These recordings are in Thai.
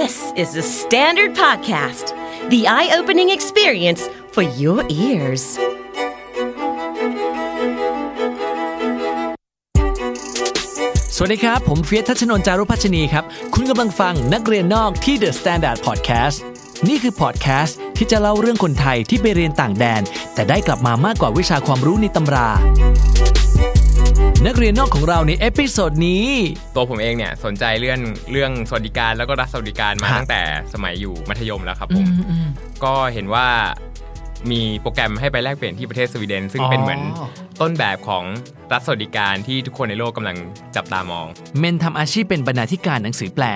This is the Standard Podcast, the eye opening experience for your ears. สวัสดีครับ ผมเฟียสทัชนนจารุพัชนีครับ คุณกำลังฟังนักเรียนนอกที่ The Standard Podcast นี่คือพอดแคสต์ที่จะเล่าเรื่องคนไทยที่ไปเรียนต่างแดน แต่ได้กลับมามากกว่าวิชาความรู้ในตำรา นักเรียนนอกของเราใน episode นี้ ตัวผมเองเนี่ยสนใจเรื่องเรื่องสวัสดิการแล้วก็รัฐสวัสดิการมาฮะตั้งแต่สมัยอยู่มัธยมแล้วครับผม ก็เห็นว่า มีโปรแกรมให้ไปแลกเปลี่ยนที่ประเทศสวีเดน ซึ่งเป็นเหมือนต้นแบบของรัฐสวัสดิการที่ทุกคนในโลกกำลังจับตามอง เมนทำอาชีพเป็นบรรณาธิการหนังสือแปล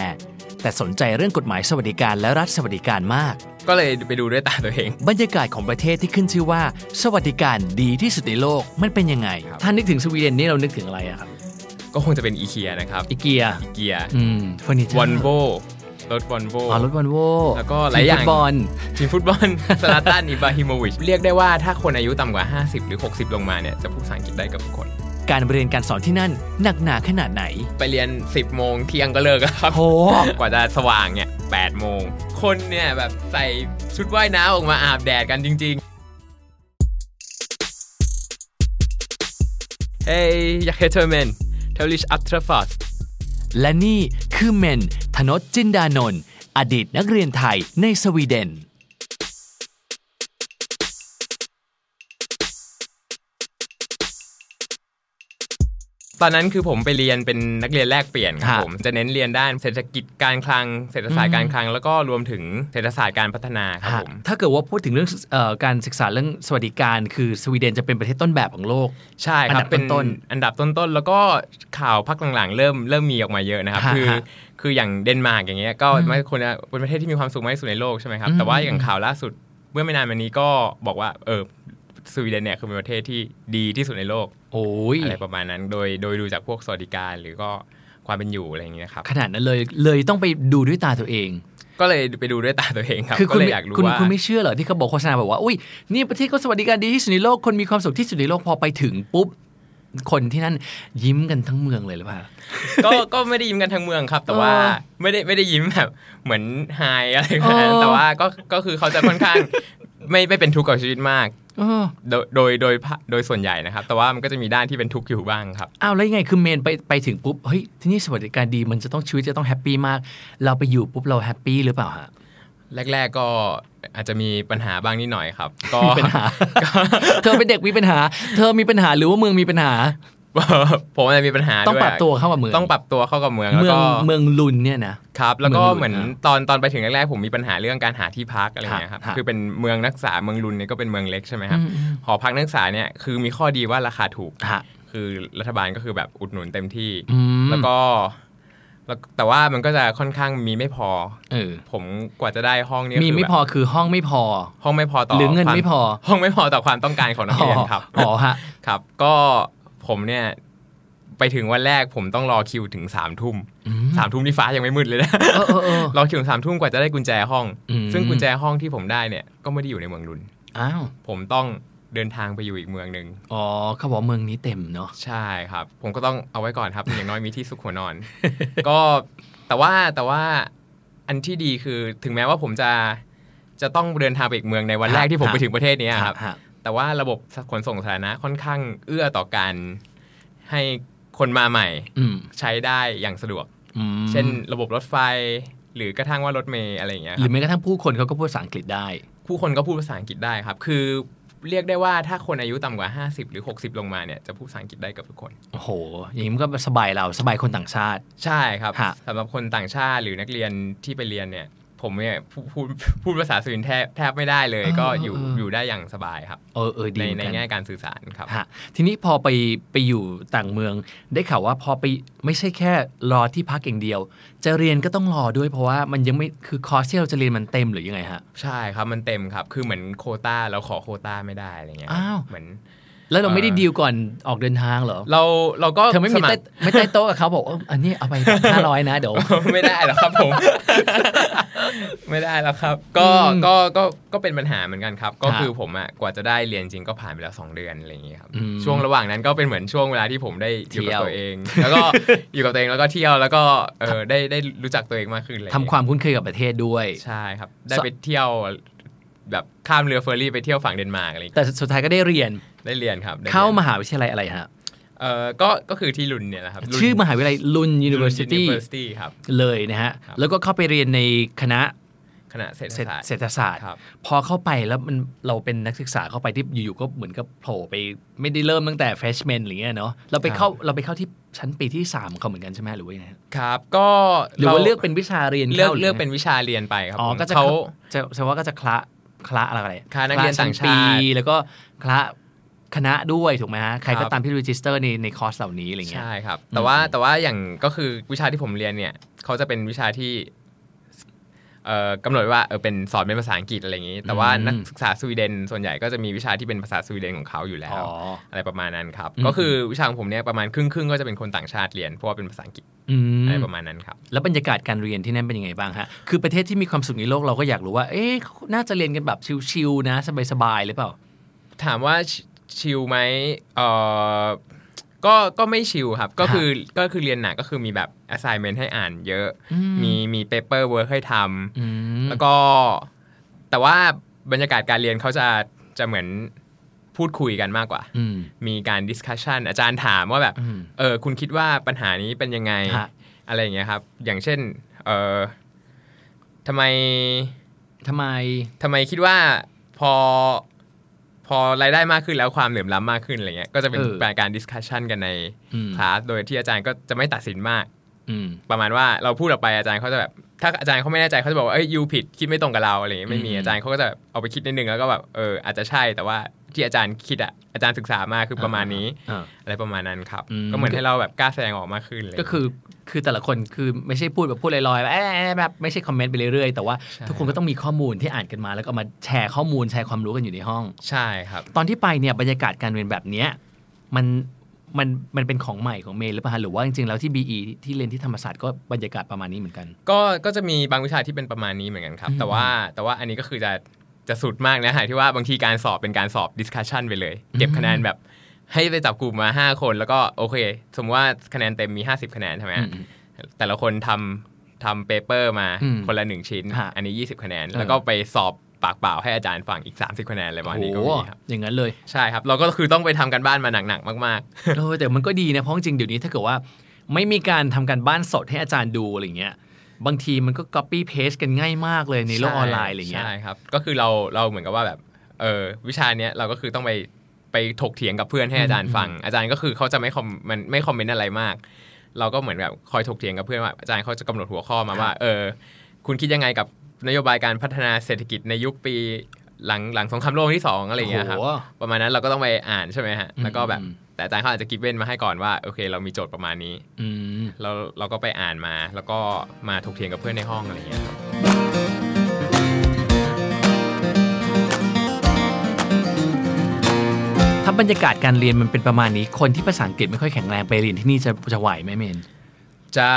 แต่สนใจเรื่องกฎหมายสวัสดิการและรัฐสวัสดิการมาก ก็เลยไปดูด้วยตาตัวเอง บรรยากาศของประเทศที่ขึ้นชื่อว่า สวัสดิการดีที่สุดในโลกมันเป็นยังไงครับถ้านึกถึงสวีเดนนี่เรานึกถึงอะไรอะครับก็คงจะเป็นอีเคียนะครับ IKEA IKEA อืมเฟอร์นิเจอร์วอนโว รถวอนโวอ๋อรถวอลโวแล้วก็หลายอย่างทีมฟุตบอลทีมฟุตบอลซลาตันอิบราฮิโมวิชเรียกได้ว่าถ้าคนอายุต่ำกว่า 50 หรือ 60 ลงมาเนี่ยจะพูดภาษาอังกฤษได้กับทุกคน การเรียนการสอนที่นั่นหนักหนาขนาดไหน ไปเรียน 10 โมงเที่ยงก็เลิกแล้วครับโหกว่าจะสว่างเนี่ย8โมง คนเนี่ยแบบใส่ชุดว่ายน้ำออกมาอาบแดดกันจริง ๆ Hey jag heter men Telish Atrafas และนี่คือเมน ธนดจินดานนท์อดีตนักเรียนไทยในสวีเดน ตอนนั้นคือผมไปเรียนเป็นนักเรียนแลกเปลี่ยนคครัรับบผมจะเน้นเรียนด้านเศรษฐกิจการคลังเศรษฐศาสตร์การคลัง แล้วก็รวมถึงเศรษฐศาสตร์การพัฒนาครับผมถ้าเกิดว่าพูดถึงเรื่องเออการศึกษาเรื่องสวัสดิการ คือสวีเดนจะเป็นประเทศต้นแบบของโลก ใช่คอัรันดับบเป็นต้นอันดับต้นๆแล้วก็ข่าวพักหลังๆ เริ่มเริ่มมีออกมาเยอะนะครับฮะคือฮะคืออย่างเดนมาร์กอย่างเงี้ยก็ไม่คนละเป็นประเทศที่มีความสุขมากที่สุดในโลกใช่ไหมครับอืมแต่ว่าอย่างข่าวล่าสุดเมื่อไม่นานมานี้ก็บอกว่าเออ สวีเดนเนี่ยคือเป็นประเทศที่ดีที่สุดในโลกโอ้ยอะไรประมาณนั้น โดยโดยดูจากพวกสวัสดิการหรือก็ความเป็นอยู่อะไรอย่างเงี้ยครับขนาดนั้นเลยเลยต้องไปดูด้วยตาตัวเอง ก็เลยไปดูด้วยตาตัวเองครับคือก็คุณเลยไม่อยากรู้คุณว่าคุณไม่เชื่อเหรอที่เขาบอกโฆษณาบอกว่าอุ้ยนี่ประเทศก็สวัสดิการดีที่สุดในโลกคนมีความสุขที่สุดในโลกพอไปถึงปุ๊บคนที่นั่นยิ้มกันทั้งเมืองเลยหรือเปล่า ก็ก็ไม่ได้ยิ้มกันทั้งเมืองครับ แต่ว่าเออไม่ได้ไม่ได้ยิ้มแบบเหมือนไฮอะไรขนาดนั้เอนอแต่ว่าก็ก็คือเขาจะค่อนข้างไม่ไม่เป็นทุกข์กับชีวิตมากเออ โดยโดยโดยพะโดยส่วนใหญ่นะครับ แต่ว่ามันก็จะมีด้านที่เป็นทุกข์อยู่บ้างครับอ้าวแล้วยังไงคือเมนไปไปถึงปุ๊บเฮ้ยที่นี่สวัสดิการดีมันจะต้องชีวิตจะต้องแฮปปี้มาก เราไปอยู่ปุ๊บเราแฮปปี้หรือเปล่าฮะแรก ๆ ก็อาจจะมีปัญหาบ้างนิดหน่อยครับ ก็มีปัญหา เธอเป็นเด็กมีปัญหา เธอมีปัญหาหรือว่าเมืองมีปัญหา ผมอาจจะมีปัญหาต้องด้วยปรับตัวเข้ากับเมืองต้องปรับตัวเข้ากับเมืองแล้วเมืองก็เมืองลุนเนี่ยนะครับ แล้วก็เมืองหลวงเหมือนครับตอนตอนไปถึงแรกๆผมมีปัญหาเรื่องการหาที่พักอะไรอย่างเงี้ยครับครับคือเป็นเมืองนักศึกษาเมืองลุนเนี่ยก็เป็นเมืองเล็กใช่ไหมครับอืมอืมหอพักนักศึกษาเนี่ยคือมีข้อดีว่าราคาถูกฮะคือรัฐบาลก็คือแบบอุดหนุนเต็มที่อืมแล้วก็แล้วแต่ว่ามันก็จะค่อนข้างมีไม่พอเออผมกว่าจะได้ห้องเนี้มีไม่พอคือห้องไม่พอ ห้องไม่พอต่อหรือเงินควาไม่พอ ห้องไม่พอต่อความต้องการของนักเรียนครับอ๋อฮะครับ ก็ ผมเนี่ย ไปถึงวันแรกผมต้องรอคิวถึงสามทุ่มอืมสามทุ่มที่ฟ้ายังไม่มืดเลยนะเออเออเออรอคิวถึงสามทุ่มกว่าจะได้กุญแจห้องอืมซึ่งกุญแจห้องที่ผมได้เนี่ยก็ไม่ได้อยู่ในเมืองลุนอ้าวผมต้องเดินทางไปอยู่อีกเมืองหนึ่งอ๋อเขาบอกเมืองนี้เต็มเนาะใช่ครับ ผมก็ต้องเอาไว้ก่อนครับ อย่างน้อยมีที่ซุกหัวนอน ก็แต่ว่าแต่ว่าอันที่ดีคือถึงแม้ว่าผมจะจะต้องเดินทางไปอีกเมืองในวันแรกที่ผมไปถึงประเทศเนี้ยครับฮะ แต่ว่าระบบขนส่งสาธารณะค่อนข้างเอื้อต่อการให้คนมาใหม่อืมใช้ได้อย่างสะดวกอืมเช่นระบบรถไฟ หรือกระทั่งว่ารถเมล์อะไรอย่างเงี้ยหครืรัอบแม้กระทั่งผู้คนเขาก็พูดภาษาอังกฤษได้ ผู้คนก็พูดภาษาอังกฤษได้ครับ คือเรียกได้ว่าถ้าคนอายุต่ำกว่า 50 หรือ 60 ลงมาเนี่ยจะพูดภาษาอังกฤษได้กับทุกคน โอ้โห อย่างนี้มันก็สบายเราสบายคนต่างชาติ ใช่ครับฮะสำหรับคนต่างชาติหรือนักเรียนที่ไปเรียนเนี่ย ผมเนี่ยพูดพูดพูดภาษาสวินแทบแทบไม่ได้เลย ก็อยู่อยู่ได้อย่างสบายครับเออเออดีในเหมือนในกันแง่การสื่อสารครับฮะทีนี้พอไปไปอยู่ต่างเมือง ได้ข่าวว่าพอไปไม่ใช่แค่รอที่พักอย่างเดียว จะเรียนก็ต้องรอด้วยเพราะว่ามันยังไม่คือคอร์สที่เราจะเรียนมันเต็มหรือยังไงฮะใช่ครับมันเต็มครับ คือเหมือนโควต้าเราขอโควต้าไม่ได้อะไรเงี้ยอ้าวเหมือน แล้วเราไม่ได้เอ่อดีลก่อนออกเดินทางเหรอ เราเราก็เธอไม่มีสครใต้ไม่ใต้โต๊ะกับเขาบอกว่าอันนี้เอาไปห้าร้อยนะเดี๋ยวไม่ได้แล้วครับผม ไม่ได้แล้วครับ ก็อืมก็ก็ก็เป็นปัญหาเหมือนกันครับ ก็ครับคือผมอะกว่าจะได้เรียนจริงก็ผ่านไปแล้วสองเดือนอะไรอย่างเงี้ยครับอืมช่วงระหว่างนั้นก็เป็นเหมือนช่วงเวลาที่ผมได้อยู่เที่กับยวตัวเอง แล้วก็อยู่กับตัวเองแล้วก็เที่ยวแล้วก็เออได้ได้รู้จักตัวเองมากขึ้นเลยทำความคุ้นเคยกับประเทศด้วยใช่ครับ ได้ไปเที่ยว แบบข้ามเรือเฟอร์รี่ไปเที่ยวฝั่งเดนมาร์กอะไรอย่างแต่เงี้ยสุดท้ายก็ได้เรียนได้เรียนครับได้รียนเข้ามหาวิทยาลัยอะไรฮะเออก็ก็คือที่ลุนเนี่ยแหละครับลุนชื่อมหาวิทยาลัยลุนลุน University University ครับเลยนะฮะครับแล้วก็เข้าไปเรียนในคณะคณะเศรษฐเศรษศาสตร์เศรษฐศาสตร์ครับพอเข้าไปแล้วมันเราเป็นนักศึกษาเข้าไปที่อยู่ๆก็เหมือนกับโผล่ไปไม่ได้เริ่มตั้งแต่ freshman หรือเงี้ยเนาะเราไปเข้าเราไปเข้าที่ชั้นปีที่3ของเขาเหมือนกันใช่ไหมหรือว่ายังไงฮะครับ ก็หรือว่าเลือกเป็นวิชาเรียนเลือกข้าหเลือกไงเป็นวิชาเรียนไปครับอ๋อผมก็จะเขาจะจะว่าก็จะคละ คละอะไรคละนักเรียนชั้ต่างชาติปีแล้วก็คละคณะด้วยถูกไหมฮะใครคก็รับตามที่ register ในในคอร์สเหล่านี้อะไรเงี้ยใช่ครับ แต่ว่าแต่ว่าอย่างก็คือวิชาที่ผมเรียนเนี่ยเขาจะเป็นวิชาที่เอ่อ กำหนดไว้ว่าเออเป็นสอนเป็นภาษาอังกฤษอะไรอย่างนี้ แต่ว่าอืมนักศึกษาสวีเดนส่วนใหญ่ก็จะมีวิชาที่เป็นภาษาสวีเดนของเขาอยู่แล้วอ๋ออะไรประมาณนั้นครับอืมก็คือวิชาของผมเนี่ยประมาณครึ่งครึ่งๆก็จะเป็นคนต่างชาติเรียนเพราะว่าเป็นภาษาอังกฤษอืมอะไรประมาณนั้นครับ แล้วบรรยากาศการเรียนที่นั่นเป็นยังไงบ้างฮะ คือประเทศที่มีความสุขในโลกเราก็อยากรู้ว่า เอ๊ะเขาน่าจะเรียนกันแบบชิลๆนะสบายๆหรือเปล่า ถามว่าชิชิลไหมเออ ก็ก็ไม่ชิลครับ ก็คือก็คือเรียนหนักก็คือมีแบบ assignment ให้อ่านเยอะอืมมีมี paper work ให้ทำอืมแล้วก็ แต่ว่าบรรยากาศการเรียนเขาจะจะเหมือนพูดคุยกันมากกว่าอืมมีการ discussion อาจารย์ถามว่าแบบอืมเออคุณคิดว่าปัญหานี้เป็นยังไงฮะอะไรอย่างเงี้ยครับ อย่างเช่น เออทำไมทำไมทำไมคิดว่าพอ พอรายได้มากขึ้นแล้วความเหลื่อมล้ำมากขึ้นอะไรเงี้ยก็จะเป็นเออการ discussion กันในอืมคลาสโดยที่อาจารย์ก็จะไม่ตัดสินมากอืมประมาณว่าเราพูดออกไปอาจารย์เขาจะแบบถ้าอาจารย์เขาไม่แน่ใจเขาจะบอกว่าเอ้ยยูผิดคิดไม่ตรงกับเราอะไรอย่างเงี้ยไม่มีอืมอาจารย์เขาก็จะเอาไปคิดนิดนึงแล้วก็แบบเอออาจจะใช่แต่ว่า ที่อาจารย์คิดอะอาจารย์ศึกษามาคือประมาณนี้อ่าอะไรประมาณนั้นครับอืมก็เหมือนให้เราแบบกล้าแสดงออกมากขึ้นเลยก็คือคือแต่ละคนคือไม่ใช่พูดแบบพูดลอยๆแบบเอ๊ะแบบไม่ใช่คอมเมนต์ไปเรื่อยๆ แต่ว่าใช่ทุกคนก็ต้องมีข้อมูลที่อ่านกันมา แล้วก็เอามาแชร์ข้อมูลแชร์ความรู้กันอยู่ในห้อง ใช่ครับ ตอนที่ไปเนี่ยบรรยากาศการเรียนแบบเนี้ยมันมันมันเป็นของใหม่ของเมย์หรือเปล่าฮะหรือว่าจริงๆแล้วที่ BE ที่เรียนที่ธรรมศาสตร์ก็บรรยากาศประมาณนี้เหมือนกัน ก็ก็จะมีบางวิชาที่เป็นประมาณนี้เหมือนกันครับอืมแต่ว่าแต่ว่าอันนี้ก็คือจะ จะสุดมากนะฮะที่ว่าบางทีการสอบเป็นการสอบ discussion ไปเลย เก็บคะแนนแบบให้ไปจับกลุ่มมา 5 คนแล้วก็โอเค สมมติว่าคะแนนเต็มมี 50 คะแนนใช่ไหมฮะอืมแต่ละคนทำทำเปเปอร์มาอืมคนละหนึ่งชิ้นฮะอันนี้ 20 คะแนนเออแล้วก็ไปสอบปากเปล่าให้อาจารย์ฟังอีก 30 คะแนนอะไรประมาณนี้ก็โอ้มีครับอย่างนั้นเลยใช่ครับ เราก็คือต้องไปทำกันบ้านมาหนักๆ มากเออแต่มันก็ดีนะเพราะจริงๆเดี๋ยวนี้ถ้าเกิดว่า ไม่มีการทำการบ้านสดให้อาจารย์ดูอะไรเงี้ย บางทีมันก็ copy paste กันง่ายมากเลยๆในโลกออนไลน์อะไรเงี้ยใช่ครับ ก็คือเราเราเหมือนกับว่าแบบเออวิชาเนี้ยเราก็คือต้องไปไปถกเถียงกับเพื่อนให้อาจารย์ฟัง อาจารย์ก็คือเขาจะไม่คอมมันไม่คอมเมนต์อะไรมาก เราก็เหมือนแบบคอยถกเถียงกับเพื่อนว่าอาจารย์เขาจะกำหนดหัวข้อมาว่า เออ คุณคิดยังไงกับนโยบายการพัฒนาเศรษฐกิจในยุคปี หลังหลังสงครามโลกที่สองอะไรอย่างเงี้ยครับโอ้โหประมาณนั้นเราก็ต้องไปอ่านใช่ไหมฮะอืมแล้วก็แบบอืมแต่อาจารย์เขาอาจจะกิฟเว้นมาให้ก่อนว่าโอเค เรามีโจทย์ประมาณนี้อืมเราเราก็ไปอ่านมา แล้วก็มาถกเถียงกับเพื่อนในห้องอะไรอย่างเงี้ยครับถ้าบรรยากาศการเรียนมันเป็นประมาณนี้ คนที่ภาษาอังกฤษไม่ค่อยแข็งแรงไปเรียนที่นี่จะจะไหวไหมเมน จะ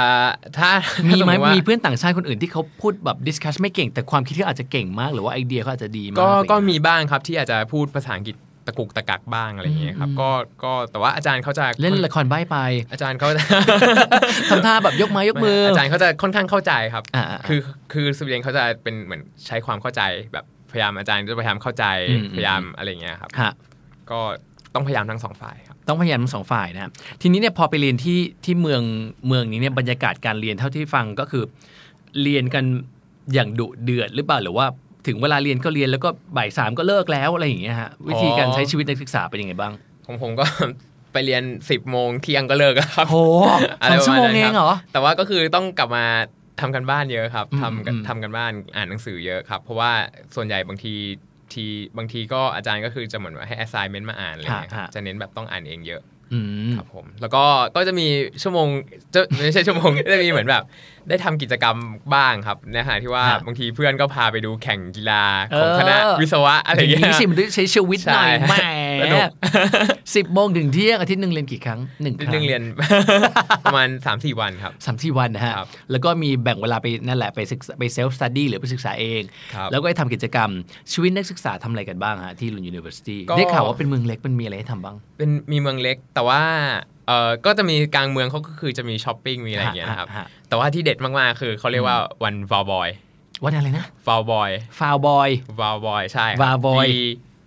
ถ้ามีถ้าสไหมติว่ามีเพื่อนต่างชาติคนอื่นที่เขาพูดแบบ discuss ไม่เก่งแต่ความคิดเขาอาจจะเก่งมากหรือว่าไอเดียเขาอาจจะดีมากก็อะไรก็เงี้ยมีบ้างครับที่อาจจะพูดภาษาอังกฤษตะกุกตะกักบ้างอะไรอย่างเงี้ยครับอืมก็ก็แต่ว่าอาจารย์เขาจะเล่นละครใบ้ไป อาจารย์เขาจะทำท่าแบบยกไม้ยกมืออาจารย์เขาจะค่อนข้างเข้าใจครับอ่าๆๆคือคือสวีเดนเขาจะเป็นเหมือนใช้ความเข้าใจแบบพยายามอาจารย์จะพยายามเข้าใจอืมพยายามอะไรอย่างเงี้ยครับฮะก็ต้องพยายามทั้งสองฝ่ายครับ ต้องพยายามทั้งสองฝ่ายนะครับทีนี้เนี่ยพอไปเรียนที่ที่เมืองเมืองนี้เนี่ยบรรยากาศการเรียนเท่าที่ฟังก็คือ เรียนกันอย่างดุเดือดหรือเปล่าหรือว่าถึงเวลาเรียนก็เรียนแล้วก็บ่ายสามก็เลิกแล้วอะไรอย่างเงี้ยฮะวิธีการใช้ชีวิตนักศึกษาเป็นยังไงบ้างของผมก็ไปเรียน10บโมงเที่ยงก็เลิกแล้วครับโหอะไรสองประชั่วมาณโมงนั้นเอครังบเหรอแต่ว่าก็คือต้องกลับมาทำกันบ้านเยอะครับอืมทำกันอืมทำกันบ้านอ่านหนังสือเยอะครับ เพราะว่าส่วนใหญ่บางที ทีบางทีก็อาจารย์ก็คือจะเหมือนว่าให้ assignment มาอ่านอะไรอย่างเงี้ยครับจะเน้นแบบต้องอ่านเองเยอะอืมครับผม แล้วก็ก็จะมีชั่วโมงจะไม่ใช่ชั่วโมงจะมีเหมือนแบบ ได้ทำกิจกรรมบ้างครับในขณะที่ว่าฮะบางทีเพื่อนก็พาไปดูแข่งกีฬาของเออคณะวิศวะอะไรอย่างย่างเงี้นี้ยสิมันต้องใช้ชีวิตหน่อยใช่แหมสนุกสิบโมงถึงเที่ยงอาทิตย์หนึ่งเรียนกี่ครั้งหนึ่งคนิดรั้งนึงเรียนประมาณ3-4วันครับสามสี่วันนะฮะครับแล้วก็มีแบ่งเวลาไปนั่นแหละไปศึกษาไป self-study หรือไปศึกษาเองครับแล้วก็ไปทำกิจกรรมชีวิตนักศึกษาทำอะไรกันบ้างฮะที่ Lund University ก็ได้ข่าวว่าเป็นเมืองเล็กมันมีอะไรให้ทำบ้าง เป็นมีเมืองเล็กแต่ว่า เออก็จะมีกลางเมืองเขาก็คือจะมีช้อปปิ้งมีอะไรอย่างเงี้ยนะครับฮะฮะแต่ว่าที่เด็ดมากๆคือเขาเรียกว่าวันวาลบอยวันอะไรนะวาลบอยฟาวบอยวาลบอยใช่ Valboy V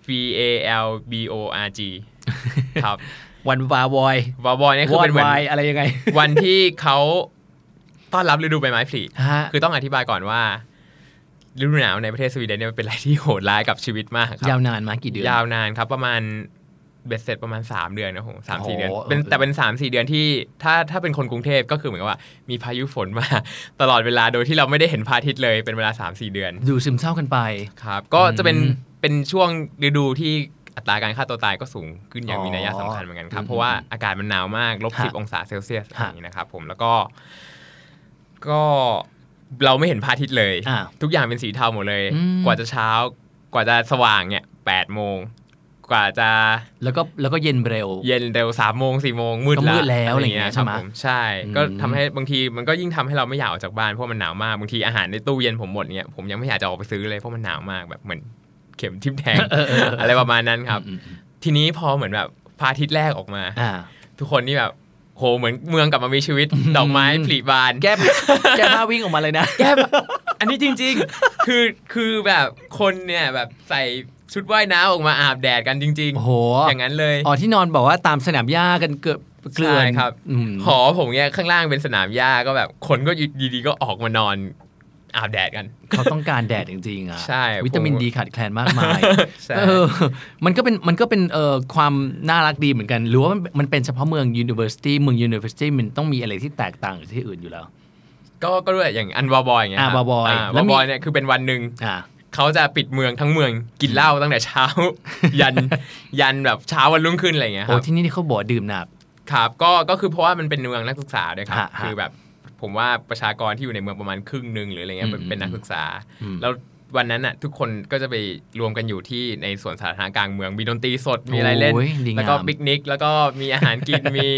V A L B O R G ครับวันวาวบอยวาลบอยนี่คือวอเป็นนเหมือนวายอะไรยังไง วันที่เขาต้อนรับฤดูใบไม้ผลิฮะคือต้องอธิบายก่อนว่าฤดูหนาวในประเทศสวีเดนเนี่ยมันเป็นอะไรที่โหดร้ายกับชีวิตมากครับยาวนานมากี่เดือนยาวนานครับประมาณ เบ็ดเสร็จประมาณ 3 เดือนนะผมสามสี่โอ้โหเดือนเป็นเออแต่เป็น3ามสี่เดือนที่ถ้าถ้าเป็นคนกรุงเทพก็คือเหมือนกับว่า มีพายุฝนมาตลอดเวลาโดยที่เราไม่ได้เห็นพระอาทิตย์เลยเป็นเวลา3-4เดือน ดูซึมเศร้ากันไปครับ ก็จะเป็นอืมเป็นช่วงฤดูที่อัตราการฆ่าตัวตายก็สูงขึ้นอย่างอ๋อมีนัยสำคัญเหมือนกันครับอืมเพราะว่าอากาศมันหนาวมากลบฮะสิบองศาเซลเซียสอะไรฮะอย่างนี้นะครับผมแล้วก็ ก็เราไม่เห็นพระอาทิตย์เลยอ่าทุกอย่างเป็นสีเทาหมดเลยอืมกว่าจะเช้ากว่าจะสว่างเนี่ยแปดโมง กว่าจะแล้วก็แล้วก็เย็นเร็ว เย็นเร็วสามโมงสี่โมงมืดก็มืดแล้วอะไรอย่างเงี้ยอะไรอย่างเงี้ยครับใช่ไหมผมใช่อืมก็ทำให้บางทีมันก็ยิ่งทำให้เราไม่อยากออกจากบ้านเพราะมันหนาวมากบางทีอาหารในตู้เย็นผมหมดเนี่ยผมยังไม่อยากจะออกไปซื้อเลยเพราะมันหนาวมากแบบเหมือนเข็มทิ่มแทงอะไรประมาณนั้นครับอืมอืมทีนี้พอเหมือนแบบพระอาทิตย์แรกออกมาอ่าทุกคนนี่แบบโหเหมือนเมืองกลับมามีชีวิต ดอกไม้ผลิบาน แก้แก้ผ้าวิ่งออกมาเลยนะ แก้แบบอันนี้จริง ๆ คือคือแบบคนเนี่ยแบบใส่ ชุดว่ายน้ำออกมาอาบแดดกันจริงโอ้โหๆอย่างนั้นเลยอ๋อที่นอนบอกว่าตามสนามหญ้ากันเกือบเกลื่อนใช่ครับอืมหอผมเนี่ยข้างล่างเป็นสนามหญ้าก็แบบคนก็อยู่ดีๆก็ออกมานอนอาบแดดกัน เขาต้องการแดดจริงๆอะใช่วิตามินผมดีขาดแคลนมากมายใช่เออมันก็เป็นมันก็เป็นเอ่อความน่ารักดีเหมือนกัน หรือว่ามันมันเป็นเฉพาะเมือง University เมือง University มันต้องมีอะไรที่แตกต่างจากที่อื่นอยู่แล้ว ก็ก็ด้วยอย่างอันวาบอยอย่างเงี้ยอ่าครับ Valboy อ่าแล้ววามีบอยเนี่ยคือเป็นวันหนึ่งอ่า เขาจะปิดเมืองทั้งเมืองกินเหล้าตั้งแต่เช้า ยันยันแบบเช้าวันรุ่งขึ้นอะไรอย่างเงี้ยคโอ้รับที่นี่นี่เขาบอกว่าดื่มหนัก ครับก็ก็คือเพราะว่ามันเป็นเมืองนักศึกษาด้วยครับ ฮะฮะคือแบบผมว่าประชากรที่อยู่ในเมืองประมาณครึ่งหนึ่งหรืออะไรเงี้ยเป็นอืม เป็นนักศึกษา อืม แล้ววันนั้นน่ะทุกคนก็จะไปรวมกันอยู่ที่ในสวนสาธารณะกลางเมืองมีดนตรีสดมีอะไรเล่น โอ้ยดีงาม แล้วก็ปิกนิกแล้วก็มีอาหารกิน มี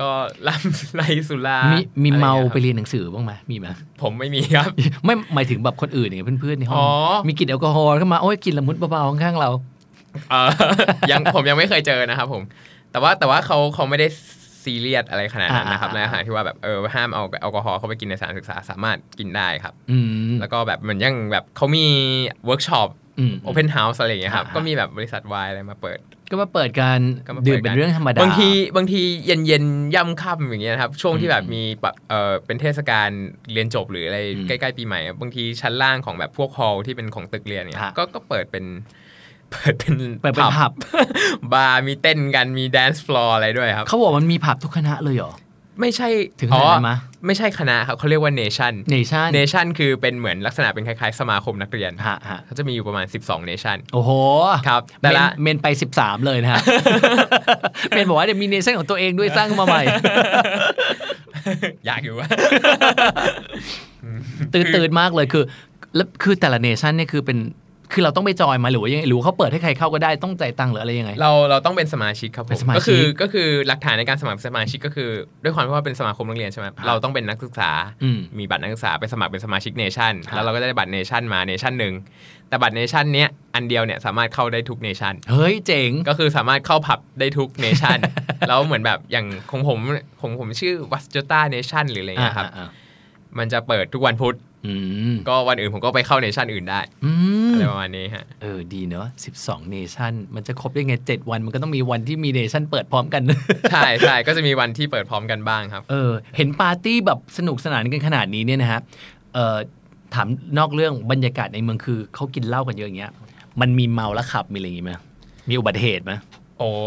ก็ล่ำไรสุรามีมีอะไรเมางี้ยไปเรียนหนังสือบ้างไหมมีไหมผมไม่มีครับ ไม่หมายถึงแบบคนอื่นอย่างเพื่อนๆในห้ออ๋งอมีกลิ่นแอลกอฮอล์เข้ามาโอ้ยกลิ่นละมุดเบาๆข้างๆเราเออยังผมยังไม่เคยเจอนะครับผม แต่ว่าแต่ว่าเขาเขาไม่ได้ซีเรียสอะไรขนาดนั้นนะครับอ่าในอ่าขณะที่ว่าแบบเออห้ามเอาแอลกอฮอล์เข้าไปกินในสถานศึกษาสามารถกินได้ครับอืมแล้วก็แบบเหมือนยังแบบเขามีเวิร์กช็อปอืมโอเพนเฮาส์อะไรอย่างเงี้ยครับอ่าก็มีแบบบริษัทวายอะไรมาเปิด ก็มาเปิดการก็มาเปิดดื่มเป็นเรื่องธรรมดาบางทีบางทีเย็นเย็นๆย่ำค่ำอย่างเงี้ยนะครับช่วงที่แบบอืมมีแบบเออเป็นเทศกาลเรียนจบหรืออะไรอืมใกล้ๆปีใหม่อะบางทีชั้นล่างของแบบพวก hall ที่เป็นของตึกเรียนเนี่ยฮะก็ก็เปิดเป็นเปิดเป็นเปิดเป็นผับบาร์มีเต้นกันมี dance floor อะไรด้วยครับเขาบอกมันมีผับทุกคณะเลยเหรอ ไม่ใช่ถึงขนาดนั้นมะไม่ใช่คณะครับเขาเรียกว่า nation nation nation คือเป็นเหมือนลักษณะเป็นคล้ายๆ สมาคมนักเรียนฮะฮะเขาจะมีอยู่ประมาณ 12 nation โอ้โหครับเมแต่นละเมนไป 13 เลยนะฮะเมนบอกว่าเดี๋ยวมีเนชั่นของตัวเองด้วยสร้างมาใหม่อยากอยู่ว่าตื่นตื่นมากเลยคือแล้วคือแต่ละเนชั่นเนี่ยคือเป็น คือเราต้องไปจอยมาหรือว่ายังไงหรือว่าเขาเปิดให้ใครเข้าก็ได้ต้องจ่ายตังค์หรืออะไรยังไง เราเราต้องเป็นสมาชิกครับผเป็มนสมาชิกก็คือก็คือหลักฐานในการสมัครเป็นสมาชิกก็คือ ด้วยความที่ว่าเป็นสมาคมนักเรียนใช่ไหมเราต้องเป็นนักศึกษาอืมมีบัตรนักศึกษาไปสมัครเป็นสมาชิกเนชั่นครับแล้วเราก็ได้บัตรเนชั่นมาเนชั่นหนึ่งแต่บัตร nation เนี้ยอันเดียวเนี่ยสามารถเข้าได้ทุก nation เฮ้ยเจ๋งก็คือสามารถเข้าผับได้ทุก nation แล้วเหมือนแบบอย่างของผมของผมชื่อวัสจต้า nation หรืออะไรเงี้ยครับอ่า มันจะเปิดทุกวันพุธอืมก็วันอื่นผมก็ไปเข้า nation อื่นได้อืมอะไรประมาณนี้ฮะเออดีเนอะ12 nation มันจะครบได้ไง 7 วันมันก็ต้องมีวันที่มี nation เปิดพร้อมกัน ใช่ใช่ก็จะมีวันที่เปิดพร้อมกันบ้างครับเออเห็นปาร์ตี้แบบสนุกสนานกันขนาดนี้เนี่ยนะฮะเออถามนอกเรื่องบรรยากาศในเมืองคือเขากินเหล้ากันเยอะอย่างเงี้ยมันมีเมาแล้วขับมีอะไรอย่างงี้ไหมมีอุบัติเหตุไหมโอ้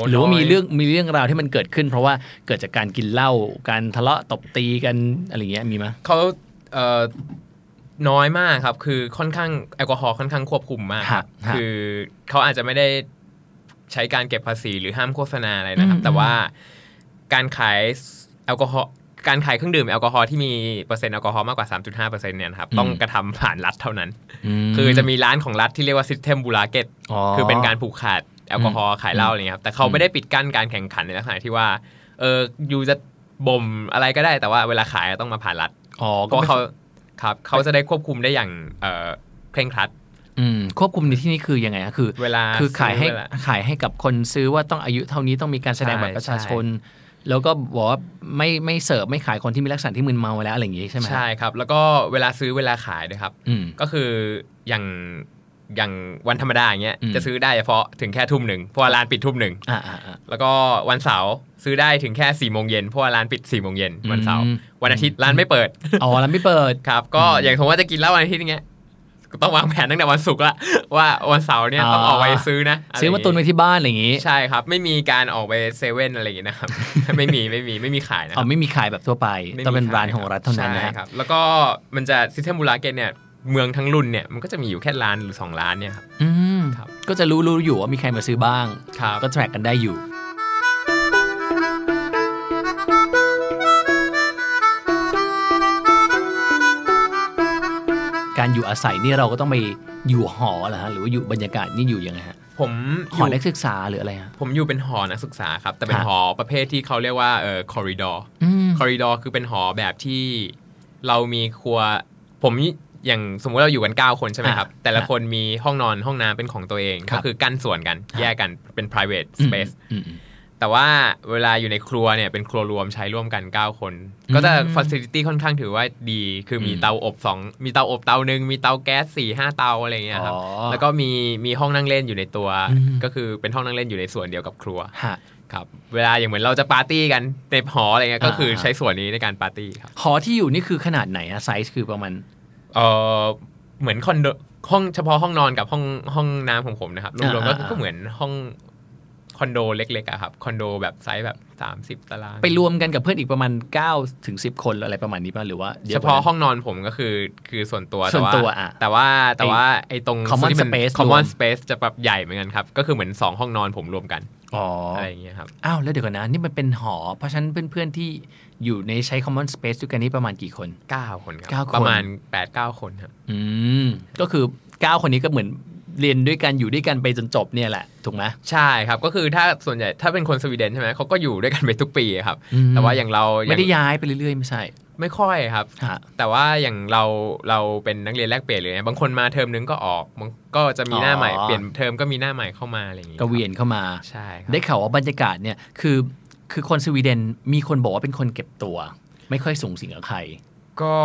หรือว่ามีน้ยเรื่องมีเรื่องราวที่มันเกิดขึ้น เพราะว่าเกิดจากการกินเหล้าการทะเลาะตบตีกันอะไรอย่างเงี้ยมีไหมเขาเอ่อน้อยมากครับ คือค่อนข้างแอลกอฮอล์ค่อนข้างควบคุมมากครับฮะคือเขาอาจจะไม่ได้ใช้การเก็บภาษีหรือห้ามโฆษณาอะไรนะครับอืมแต่ว่าการขายแอลกอฮอล์การขายเครื่องดื่มแอลกอฮอล์ที่มีเปอร์เซ็นต์แอลกอฮอล์มากกว่า 3.5%เนี่ยนะครับต้องกระทำผ่านรัฐเท่านั้นมคือจะมีร้านของรัฐที่เรียกว่า System b u l a g e t อ๋อคือเป็นการผูกขาด แอลกอฮอล์ขายเหล้าอะไรเงี้ยครับแต่เขาไม่ได้ปิดกั้นการแข่งขันในลักษณะที่ว่าเอออยู่จะบ่มอะไรก็ได้แต่ว่าเวลาขายต้องมาผ่านรัฐอ๋อเพก็ราะไม่เขาครับเขาจะได้ควบคุมได้อย่างเอ่อเคร่งครัดอืมควบคุมในที่นี้คือยังไงฮะคือ เวลาคือขายให้ซื้อเวลาขายให้กับคนซื้อว่าต้องอายุเท่านี้ต้องมีการแสดงใช่บัตรประชาชน แล้วก็บอกว่าไม่ไม่เสิร์ฟไม่ขายคนที่มีลักษณะที่มึนเมาแล้วอะไรอย่างงี้ใช่ไหมฮะใช่ครับ แล้วก็เวลาซื้อเวลาขายนะครับอืมก็คืออย่าง อย่างวันธรรมดาอย่างเงี้ยอืมจะซื้อได้เฉพาะถึงแค่ทุ่มหนึ่งเพราะว่าร้านปิดทุ่มหนึ่งอ่าอ่าอ่าแล้วก็วันเสาร์ซื้อได้ถึงแค่4ี่โมงเย็นเพราะว่าร้านปิด4ี่โมงเย็นวันเสาร์อืมวันอาทิตย์ร้านไม่เปิดอ๋อแล้วไม่เปิดครับ ก็อย่างสมมติว่าจะกินเหล้าวันอาทิตย์อย่างเงี้ยก็ต้องวางแผนตั้งแต่วันศุกร์ละว่าวันเสาร์เนี่ยอ่าต้องออกไปซื้อนะะไรซื้อมาตุนไว้ที่บ้านอะไรอย่างงี้ใช่ครับ ไม่มีการออกไปเซเว่นอะไรอย่างงี้นะครับไม่มีไม่มีไม่มีขายนะคอ๋รัอบไม่มีขายแบบทั่วไปไม่มีต้องเป็นขยร้านของรัฐเท่านั้นนะใช่ฮะครับแล้วก็มันจะซิสเทมบูราเกนเนี่ย เมืองทั้งรุ่นเนี่ยมันก็จะมีอยู่แค่ร้านหรือ 2 ร้านเนี่ยครับอืมครับ ก็จะรู้รู้อยู่ว่ามีใครมาซื้อบ้าง ครับก็ track กันได้อยู่ การอยู่อาศัยนี่เราก็ต้องไปอยู่หอเหรอฮะหรือว่าอยู่บรรยากาศนี่อยู่ยังไงฮะผมหออยู่นักศึกษาหรืออะไรฮะผมอยู่เป็นหอนักศึกษาครับ แต่เป็นฮะหอประเภทที่เขาเรียกว่าเอ่อคอริดอร์อืมคอริดอร์คือเป็นหอแบบที่เรามีครัวผม อย่างสมมุติเราอยู่กัน 9 คนใช่ไหมครับ แต่ละคนมีห้องนอนห้องน้ำเป็นของตัวเองครัก็บคือกั้นส่วนกันครับแยกกันเป็น private อืม space อืมอืมแต่ว่าเวลาอยู่ในครัวเนี่ยเป็นครัวรวมใช้ร่วมกัน 9 คนอืมก็จะ facility ค่อนข้างถือว่าดี คือมีอืมเตาอบสองมีเตาอบเตาหนึ่งมีเตาแก๊ส4ี่ห้าเตาอะไรอย่างเงี้ยครับอ๋อแล้วก็มีมีห้องนั่งเล่นอยู่ในตัวอืมก็คือเป็นห้องนั่งเล่นอยู่ในส่วนเดียวกับครัวฮะครับเวลาอย่างเหมือนเราจะปาร์ตี้กันในหออะไรเงี้ยก็คืออ่าใช้ส่วนนี้ในการปาร์ตี้ครับหอที่อยู่นี่คือขนาดไหนอะไซส์คือประมาณ เออเหมือนคอนโดห้องเฉพาะห้องนอนกับห้องห้องน้ำของผมนะครับรวมๆก็อ่าอ่าก็เหมือนห้องคอนโดเล็กๆอะครับคอนโดแบบไซส์แบบ 30 ตาราง ไปรวมกันกับเพื่อนอีกประมาณ9ถึง10 คนอะไรประมาณนี้ป่ะหรือว่าเยเฉอะกว่พาะนั้นห้องนอนผมก็คือคือส่วนตัวส่วนตัวแาอะแต่ว่าแต่ว่าไอ้ตรง common ที่มัน space common รวม space จะแบบใหญ่เหมือนกันครับ ก็คือเหมือน 2 ห้องนอนผมรวมกันอ๋อออะไรอย่างเงี้ยครับอ้าวแล้วเดี๋ยวก่อนนะนี่มันเป็นหอ เพราะฉะนั้นเพื่อนๆที่อยู่ในใช้ common space ด้วยกันนี่ประมาณกี่คน 9 คนครับเก้าคนประมาณ8-9 คนครับอืมก็คือ 9 คนนี้ก็เหมือน เรียนด้วยกันอยู่ด้วยกันไปจนจบเนี่ยแหละถูกไหมใช่ครับก็คือถ้าส่วนใหญ่ถ้าเป็นคนสวีเดนใช่ไหมเขาก็อยู่ด้วยกันไปทุกปีครับอืมแต่ว่าอย่างเราไม่ได้อย่างย้ายไปเรื่อยๆไม่ใช่ไม่ค่อยครับฮะแต่ว่าอย่างเราเราเป็นนักเรียนแลกเปลี่ยนเลยบางคนมาเทอมนึงก็ออกบางก็จะมีหน้าใหม่อ๋อเปลี่ยนเทอมก็มีหน้าใหม่เข้ามาอะไรอย่างงี้ก็เวียนเข้ามาใช่ครับได้ข่าวว่าบรรยากาศเนี่ยคือคือคนสวีเดนมีคนบอกว่าเป็นคนเก็บตัว ไม่ค่อยสูงสิงกับใคร ก็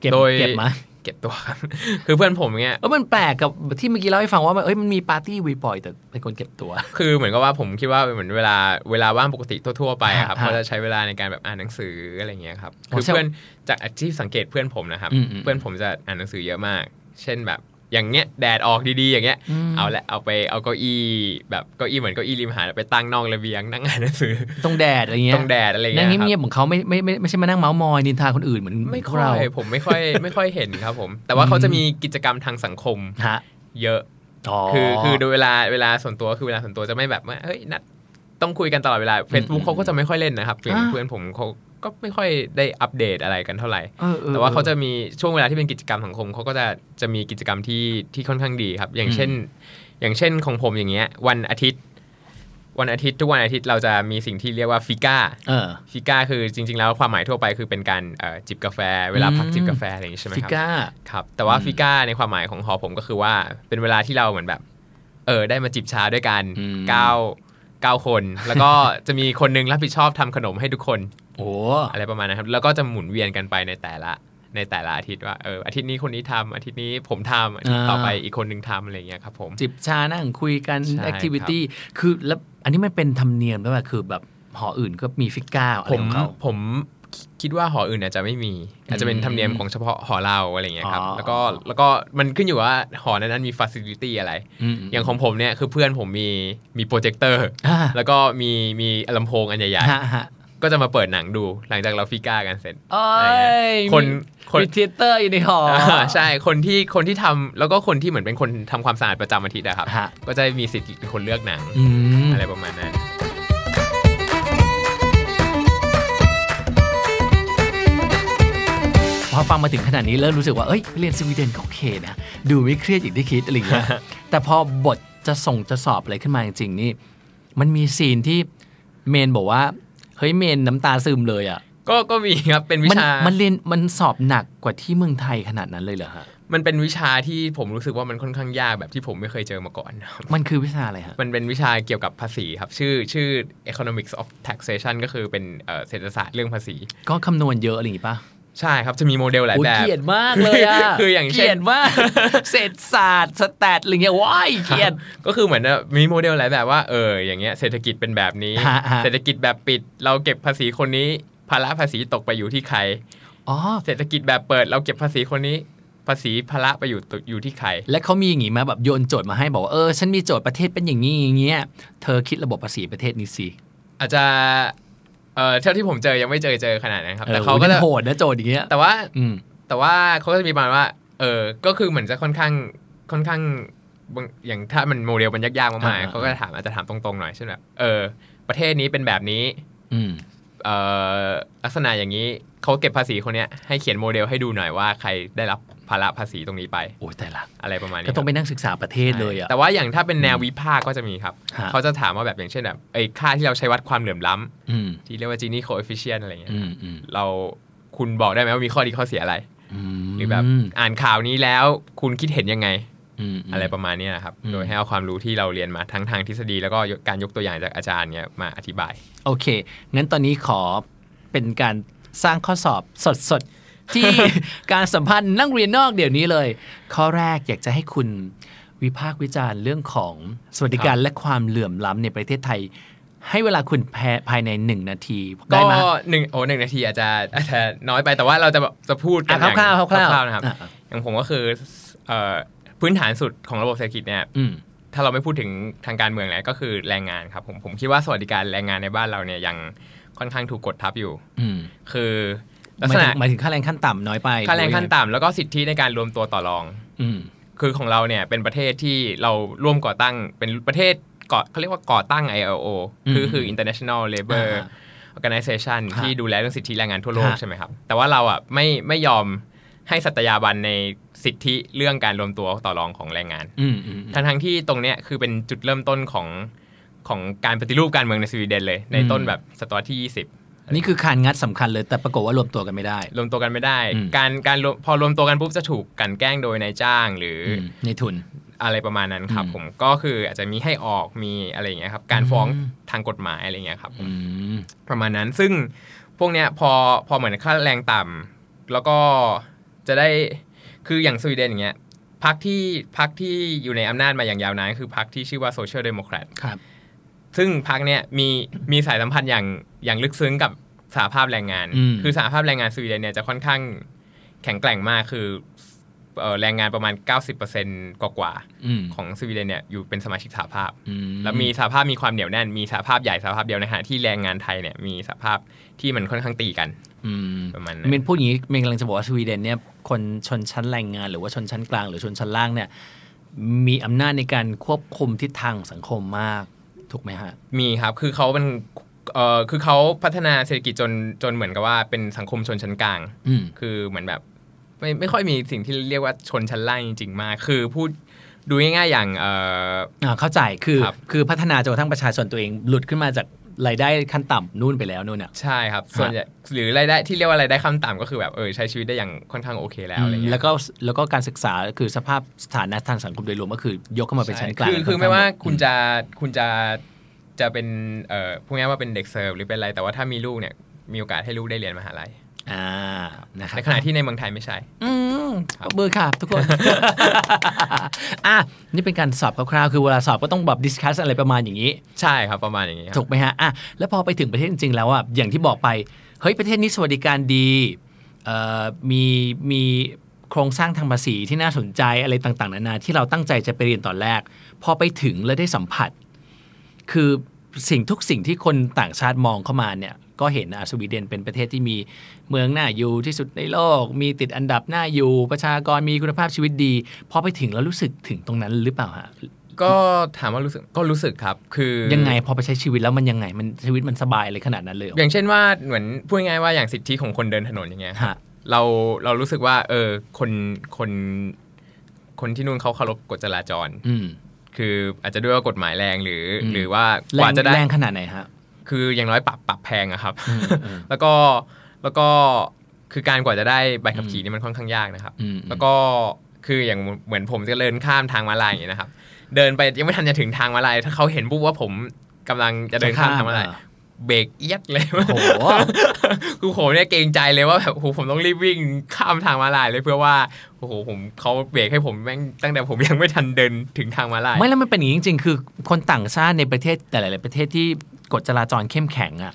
เก็บโดยเก็บไหม เก็บตัวครับ คือเพื่อนผมเนี่ยเออมันแปลกกับที่เมื่อกี้เล่าให้ฟังว่ามันเอ้ยมันมีปาร์ตี้บ่อยๆแต่เป็นคนเก็บตัว คือเหมือนกับว่าผมคิดว่าเหมือนเวลาเวลาว่างปกติทั่วๆไปอะครับฮะเขาจะใช้เวลาในการแบบอ่านหนังสืออะไรอย่างเงี้ยครับอ๋อคือใช่เพื่อนจากที่สังเกตเพื่อนผมนะครับอืมอืมเพื่อนผมจะอ่านหนังสือเยอะมาก เช่นแบบ อย่างเงี้ยแดดออกดีๆอย่างเงี้ยมเอาละเอาไปเอาเก้าอี้แบบเก้าอี้เหมือนเก้าอี้ริมหาดไปตั้งนอกระเบียงนั่งอ่านหนังสือตรงแดดอะไรเงี้ยตรงแดดอะไรอย่างนั่เงี้งยครับเงียบๆของเขาไม่ไม่ไม่ไม่ใช่มานั่งเมาส์มอยนินทาคนอื่นเหมือนไม่พวค่กเราอยผมไม่ค่อยไม่ค่อยเห็นครับผม แต่ว่าเขาจะมีกิจกรรมทางสังคมฮะเยอะอ๋อคือคือโดยเวลาเวลาส่วนตัวคือเวลาส่วนตัวจะไม่แบบว่าเฮ้ยนัดต้องคุยกันตลอดเวลา Facebook อืมเขาก็จะไม่ค่อยเล่นนะครับอย่างอ่าเพื่อนผมเขา ก็ไม่ค่อยได้อัปเดตอะไรกันเท่าไหร่เออออแต่ว่าเขาจะมีช่วงเวลาที่เป็นกิจกรรมสังคมเขาก็จะจะมีกิจกรรมที่ที่ค่อนข้างดีครับ อย่างเช่น อย่างเช่นของผมอย่างเงี้ย วันอาทิตย์ วันอาทิตย์ทุกวันอาทิตย์เราจะมีสิ่งที่เรียกว่า fika เออ fika คือจริง ๆ แล้วความหมายทั่วไปคือเป็นการเอ่อจิบกาแฟ เวลาพักอืมจิบกาแฟอะไรอย่างงี้ใช่ไหม fika ครับครับแต่ว่าอืม fika ในความหมายของหอผมก็คือว่าเป็นเวลาที่เราเหมือนแบบ เออได้มาจิบชาด้วยกันอืมเก้าเก้าคน แล้วก็จะมีคนหนึงรับผิดชอบทำขนมให้ทุกคน โอ้อะไรประมาณนั้นครับแล้วก็จะหมุนเวียนกันไปในแต่ละในแต่ละอาทิตย์ว่าเอออาทิตย์นี้คนนี้ทำอาทิตย์นี้ผมทำอาทิตย์ต่อไปอีกคนนึงทำอะไรอย่างเงี้ยครับผมจิบชานั่งคุยกันใช่แอคทิวิตี้คือแล้วอันนี้มันเป็นธรรมเนียมแล้วแบบคือแบบหออื่นก็มีฟิก้าอะไรผมของเขาผมคิดว่าหออื่นอาจจะไม่มี อาจจะเป็นธรรมเนียมของเฉพาะหอเราอะไรอย่างเงี้ยครับอ๋อแล้วก็แล้วก็มันขึ้นอยู่ว่าหอนั้นๆมีฟัซิลิตี้อะไรอืมอย่างของผมเนี่ยคือเพื่อนผมมีมีโปรเจคเตอร์อ่าแล้วก็มีมีลำโพงอันใหญ่ฮะฮะๆ ก็จะมาเปิดหนังดูหลังจากเราฟิก้ากันเสร็จเอ้อะไรเงี้ยยคนคนมีเทเตอร์อยู่ในหออ่าใช่คนที่คนที่ทำแล้วก็คนที่เหมือนเป็นคนทำความสะอาดประจำอาทิตย์อะครับฮะก็จะมีสิทธิ์เป็นคนเลือกหนังอืมอะไรประมาณนั้นอฟังมาถึงขนาดนี้เริ่มรู้สึกว่า เอ้ย เรียนสวีเดนก็โอเคนะ ดูไม่เครียดอย่างที่คิดอะไรอย่างเงี้ยแต่พอบทจะส่งจะสอบอะไรขึ้นมาจริงๆนี่ มันมีซีนที่เมนบอกว่า เฮ้ยเมนน้ำตาซึมเลยอะก็ก็มีครับเป็นวิมันชา มันเรียนมันสอบหนักกว่าที่เมืองไทยขนาดนั้นเลยเหรอฮะมันเป็นวิชาที่ผมรู้สึกว่ามันค่อนข้างยากแบบที่ผมไม่เคยเจอมาก่อนครับมันคือวิชาอะไรฮะ มันเป็นวิชาเกี่ยวกับภาษีครับ ชื่อชื่อ economics of taxation ก็คือเป็นเอ่อเศรษฐศาสตร์เรื่องภาษี ก็คำนวณเยอะอะไรอย่างงี้ป่ะ ใช่ครับจะมีโมเดลหลายโอ้ยแบบเกลียดมากเลยอะคืออย่างเช่นเกลียดมากเศรษฐศาสตร์สแตทอะไรเงี้ยว้ายเกลียดก็คือเหมือนว่ามีโมเดลหลายแบบว่าเอออย่างเงี้ยเศรษฐกิจเป็นแบบนี้ฮะฮะเศรษฐกิจแบบปิดเราเก็บภาษีคนนี้ภาระภาษีตกไปอยู่ที่ใครอ๋อเศรษฐกิจแบบเปิดเราเก็บภาษีคนนี้ภาษีภาระไปอยู่อยู่ที่ใคร และเขามีอย่างงี้มาแบบโยนโจทย์มาให้บอกว่าเออฉันมีโจทย์ประเทศเป็นอย่างนี้อย่างเงี้ยเธอคิดระบบภาษีประเทศนี้สิอาจจะ เออเท่าที่ผมเจอยังไม่เจอเจอขนาดนั้นครับแต่ออเขาก็โอ้ยจะมันโหดนะโจทย์อย่างเงี้ยแต่ว่าอืมแต่ว่าเขาก็จะมีประมาณว่า เออก็คือเหมือนจะค่อนข้างค่อนข้างบางอย่างถ้ามันโมเดลมันยากๆมากอ่าๆเขาก็จะถามอาจจะถามตรงๆหน่อยเช่นแบบเออ ประเทศนี้เป็นแบบนี้อืมเอ่อลักษณะอย่างนี้เขาเก็บภาษีคนเนี้ยให้เขียนโมเดลให้ดูหน่อยว่าใครได้รับ ภาระภาษีตรงนี้ไปโอ้ยแต่ละอะไรประมาณนี้ก็ต้องคไปรับนั่งศึกษาประเทศเลยอะแต่ว่าอย่างถ้าเป็นแนววิพากษ์ก็จะมีครับฮะเขาจะถามว่าแบบอย่างเช่นแบบไอ้ค่าที่เราใช้วัดความเหลื่อมล้ำอืมที่เรียกว่า Gini coefficient อะไรเงี้ยอืมอืมเราคุณบอกได้ไหมว่ามีข้อดีข้อเสียอะไรมหรือแบบอ่านข่าวนี้แล้วคุณคิดเห็นยังไงมอะไรประมาณเนี้ยนะครับอืมโดยให้เอาความรู้ที่เราเรียนมาทั้งทางทฤษฎีแล้วก็การยกตัวอย่างจากอาจารย์เนี่ยมาอธิบาย โอเค งั้นตอนนี้ขอเป็นการสร้างข้อสอบสดๆ ที่การสัมพันธ์นั่งเรียนนอกเดี๋ยวนี้เลย ข้อแรกอยากจะให้คุณวิพากษ์วิจารณ์เรื่องของสวัสดิการและความเหลื่อมล้ำในประเทศไทย ให้เวลาคุณแพ้ภายในหนึ่งนาทีได้ก็ไหมหนึ่งโอ้หนึ่งนาทีอาจจะอาจจะน้อยไปแต่ว่าเราจะแบบจะพูดกัอะนอย่างคร่าวๆคร่าวๆๆนะครับอะอย่างผมก็คือเอ่อพื้นฐานสุดของระบบเศรษฐกิจเนี่ยอืมถ้าเราไม่พูดถึงทางการเมืองแล้วก็คือแรงงานครับผมผมคิดว่าสวัสดิการแรงงานในบ้านเราเนี่ยยังค่อนข้างถูกกดทับอยู่อืมคือห ลักมายษถึณะงหมายถึงค่าแรงขั้นต่ำน้อยไปค่าแรงหอขั้นยังไต่ำแล้วก็สิทธิในการรวมตัวต่อรอง อืมคือของเราเนี่ยเป็นประเทศที่เราร่วมก่อตั้งเป็นประเทศก่อเขาเรียกว่าก่อตั้ง ILO คืออืมคือ International Labor อ่า Organization ฮะที่ดูแลเรื่องสิทธิแรงงานทั่วโลกฮะใช่ไหมครับ แต่ว่าเราอะไม่ไม่ยอมให้สัตยาบันในสิทธิเรื่องการรวมตัวต่อรองของแรงงานอืมอืมทั้งทั้งๆที่ตรงเนี้ยคือเป็นจุดเริ่มต้นของของการปฏิรูปการเมืองในสวีเดนเลย ในอืมต้นแบบศตวรรษที่ 20 นี่คือคานงัดสำคัญเลยแต่ปรากฏว่ารวมตัวกันไม่ได้ รวมตัวกันไม่ได้อืมการการรวมพอรวมตัวกันปุ๊บจะถูกกลันแกล้งโดยนายจ้างหรือออืมในทุนอะไรประมาณนั้นครับอืมผมก็คืออาจจะมีให้ออกมีอะไรอย่างเงี้ยครับ การฟ้องอืมทางกฎหมายอะไรอย่างเงี้ยครับผมอืมประมาณนั้นซึ่งพวกเนี้ยพอพอเหมือนค่าแรงต่ำแล้วก็จะได้คืออย่างสวีเดนอย่างเงี้ยพรรคที่พรรคที่อยู่ในอำนาจมาอย่างยาวนานคือพรรคที่ชื่อว่า Social Democrat ครับซึ่งพรรคเนี้ยมีมีสายสัมพันธ์อย่าง อย่างลึกซึ้งกับสหภาพแรงงานอืมคือสหภาพแรงงานสวีเดนเนี่ยจะค่อนข้างแข็งแกร่งมากคือเอ่อแรงงานประมาณ 90%กว่ากว่าๆอืมของสวีเดนเนี่ยอยู่เป็นสมาชิกสหภาพอืแล้วมีสหภาพมีความเหนียวแน่น มีสหภาพใหญ่สหภาพเดียวในขณะที่แรงงานไทยเนี่ยมีสหภาพที่มันค่อนข้างตีกันอืมประมาณนั้นเมนพูดอย่างนี้เมนกำลังจะบอกว่าสวีเดนเนี่ยคนชนชั้นแรงงาน หรือว่าชนชั้นกลางหรือชนชั้นล่างเนี่ยมีอำนาจในการควบคุมทิศทางสังคมมากถูกไหมฮะ มีครับคือเขาเป็น เอ่อคือเขาพัฒนาเศรษฐกิจจนจนเหมือนกับว่าเป็นสังคมชนชั้นกลางอืมคือเหมือนแบบไม่ไม่ค่อยมีสิ่งที่เรียกว่าชนชั้นล่างจริง ๆ มาก คือพูดดูง่ายๆอย่างเอ่ออ่าเข้าใจคือครับคือพัฒนาจนกระทั่งประชาชนตัวเองหลุดขึ้นมาจากรายได้ขั้นต่ำนู่นไปแล้วนู่นอะใช่ครับส่วนใหญ่หรือรายได้ที่เรียกว่ารายได้ขั้นต่ำก็คือแบบเออใช้ชีวิตได้อย่างค่อนข้างโอเคแล้วอะไรเงี้ยแล้วก็แล้วก็การศึกษาคือสภาพสถานะทางสังคมโดยรวมก็คือยกเข้ามาเป็นชั้นกลางคือคือค่นข้งไม่ว่าหดคุณจะคุณจะ จะเป็นเอ่อพูดง่ายๆว่าเป็นเด็กเสิร์ฟหรือเป็นอะไร แต่ว่าถ้ามีลูกเนี่ยมีโอกาสให้ลูกได้เรียนมหาลัยอ่านะครับในขณะที่ในเมืองไทยไม่ใช่ อืมปรบมือค่ะทุกคน อะ นี่เป็นการสอบคร่าวๆ คือเวลาสอบก็ต้องแบบดิสคัสอะไรประมาณอย่างนี้ ใช่ครับประมาณอย่างนี้ครับถูกไหมฮะ อะ แล้วพอไปถึงประเทศจริงๆ แล้วอะ อย่างที่บอกไป เฮ้ย ประเทศนี้สวัสดิการดี เอ่อ มี มีโครงสร้างทางภาษีที่น่าสนใจอะไรต่างๆ นานาที่เราตั้งใจจะไปเรียนตอนแรก พอไปถึงแล้วได้สัมผัส คือสิ่งทุกสิ่งที่คนต่างชาติมองเข้ามาเนี่ยก็เห็นอะสวีเดนเป็นประเทศที่มีเมืองน่าอยู่ที่สุดในโลก มีติดอันดับน่าอยู่ ประชากรมีคุณภาพชีวิตดีพอไปถึงแล้วรู้สึกถึงตรงนั้นหรือเปล่าฮะก็ถามว่ารู้สึกก็รู้สึกครับ คือยังไงพอไปใช้ชีวิตแล้วมันยังไงมันชีวิตมันสบายเลยขนาดนั้นเลยเหรออย่างเช่นว่าเหมือนพูดง่ายๆว่าอย่างสิทธิของคนเดินถนนอย่างเงี้ยฮะเราเรารู้สึกว่า เออคนคนคนที่นู่นเขาเคารพกฎจราจรอืม คืออาจจะด้วยว่ากฎหมายแรงหรืออืมหรือว่าแรกว่างจะได้แรงขนาดไหนฮะคืออย่างน้อยปรับปรับแพงอะครับอืมอืมแล้วก็แล้วก็คือการกว่าจะได้ใบขับขี่นี่มันค่อนข้างยากนะครับอืมแล้วก็คืออย่างเหมือนผมจะเดินข้ามทางม้าลายอย่างนี้ยนะครับ เดินไปยังไม่ทันจะถึงทางม้าลายถ้าเขาเห็นปุ๊บว่าผมกำลังจะเดินข้ามทางม้าลายอ่ เบรกเอียดเลยโอ้โหคือผมเนี่ยเกรงใจเลยว่าแบบโอ้โหผมต้องรีบวิ่งข้ามทางม้าลายเลยเพื่อว่าโอ้โหผมเขาเบรกให้ผมแม่งตั้งแต่ผมยังไม่ทันเดินถึงทางม้าลายไม่แล้วมันเป็นอย่างนี้จริง ๆ คือ คนต่างชาติในประเทศแต่หลาย ๆ ประเทศที่กฎจราจรเข้มแข็งอะ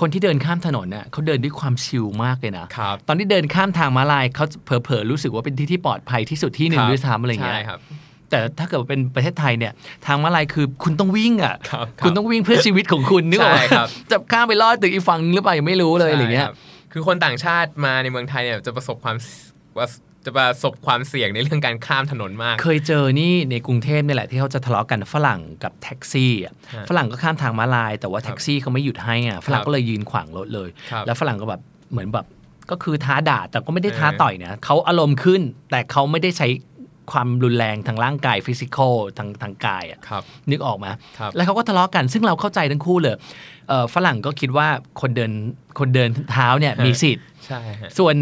คนที่เดินข้ามถนนน่ะเขาเดินด้วยความชิลมากเลยนะครับตอนที่เดินข้ามทางม้าลายเขาเผลอๆรู้สึกว่าเป็นที่ที่ปลอดภัยที่สุดที่หนึ่งด้วยซ้ำอะไรเงี้ยใช่ครับ แต่ถ้าเกิดว่าเป็นประเทศไทยเนี่ยทางม้าลายคือคุณต้องวิ่งอะครับคุณต้องวิ่งเพื่อชีวิตของคุณนึกออกไหมใช่ครับจะข้ามไปลอดตึกอีกฝั่งนึงหรือเปล่ายังไม่รู้เลยอะไรเงี้ยใช่คบคือคนต่างชาติมาในเมืองไทยเนี่ยจะประสบความว่าจะประสบความเสี่ยงในเรื่องการข้ามถนนมาก เคยเจอนี่ในกรุงเทพนี่แหละที่เขาจะทะเลาะกันฝรั่งกับแท็กซี่อะฮะฝรั่งก็ข้ามทางม้าลาย แต่ว่าแท็กซี่เขาไม่หยุดให้อะฝรั่งก็เลยยืนขวางรถเลยครับแล้วฝรั่งก็แบบเหมือนแบบก็คือท้าด่าแต่ก็ไม่ได้ท้าเออต่อยนะเขาอารมณ์ขึ้น แต่เขาไม่ได้ใช้ ความรุนแรงทางร่างกาย physical ทางทางกายอะครับนึกออกไหมาครับแล้วเขาก็ทะเลาะกันซึ่งเราเข้าใจทั้งคู่เลยเอ่อฝรั่งก็คิดว่าคนเดินคนเดินเท้าเนี่ยมีสิทธิ์ใช่ฮะส่วน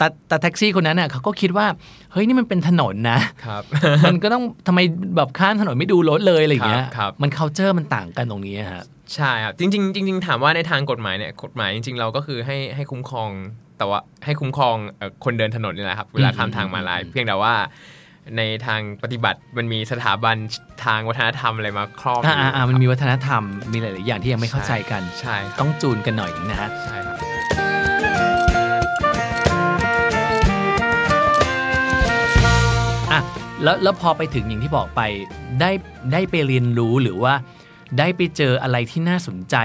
ตาตาแท็กซี่คนนั้นน่ะเขาก็คิดว่า เฮ้ย นี่มันเป็นถนนนะครับมันก็ต้องทำไมแบบข้ามถนนไม่ดูรถเลยอะไรอย่างเงี้ยครับครับมัน culture มันต่างกันตรงนี้อะฮะใช่ครับจริงๆจริงๆถามว่าในทางกฎหมายเนี่ยกฎหมายจริง ๆ เราก็คือให้ให้คุ้มครองแต่ว่าให้คุ้มครองเอ่อคนเดินถนนนี่แหละครับเวลาข้ามทางมาลายอืมเพียงแต่ว่า ในทางปฏิบัติมันมีสถาบันทางวัฒนธรรมอะไรมาครอบอ่ายู่อ่าอ่ามันมีวัฒนธรรมมีหลาย ๆ อย่างที่ยังไม่เข้าใจกันใช่ครับต้องจูนกันหน่อยนึงนะฮะใช่ครับอะแล้วแล้วพอไปถึงอย่างที่บอกไปได้ได้ไปเรียนรู้หรือว่า ได้ไปเจออะไรที่น่าสนใจ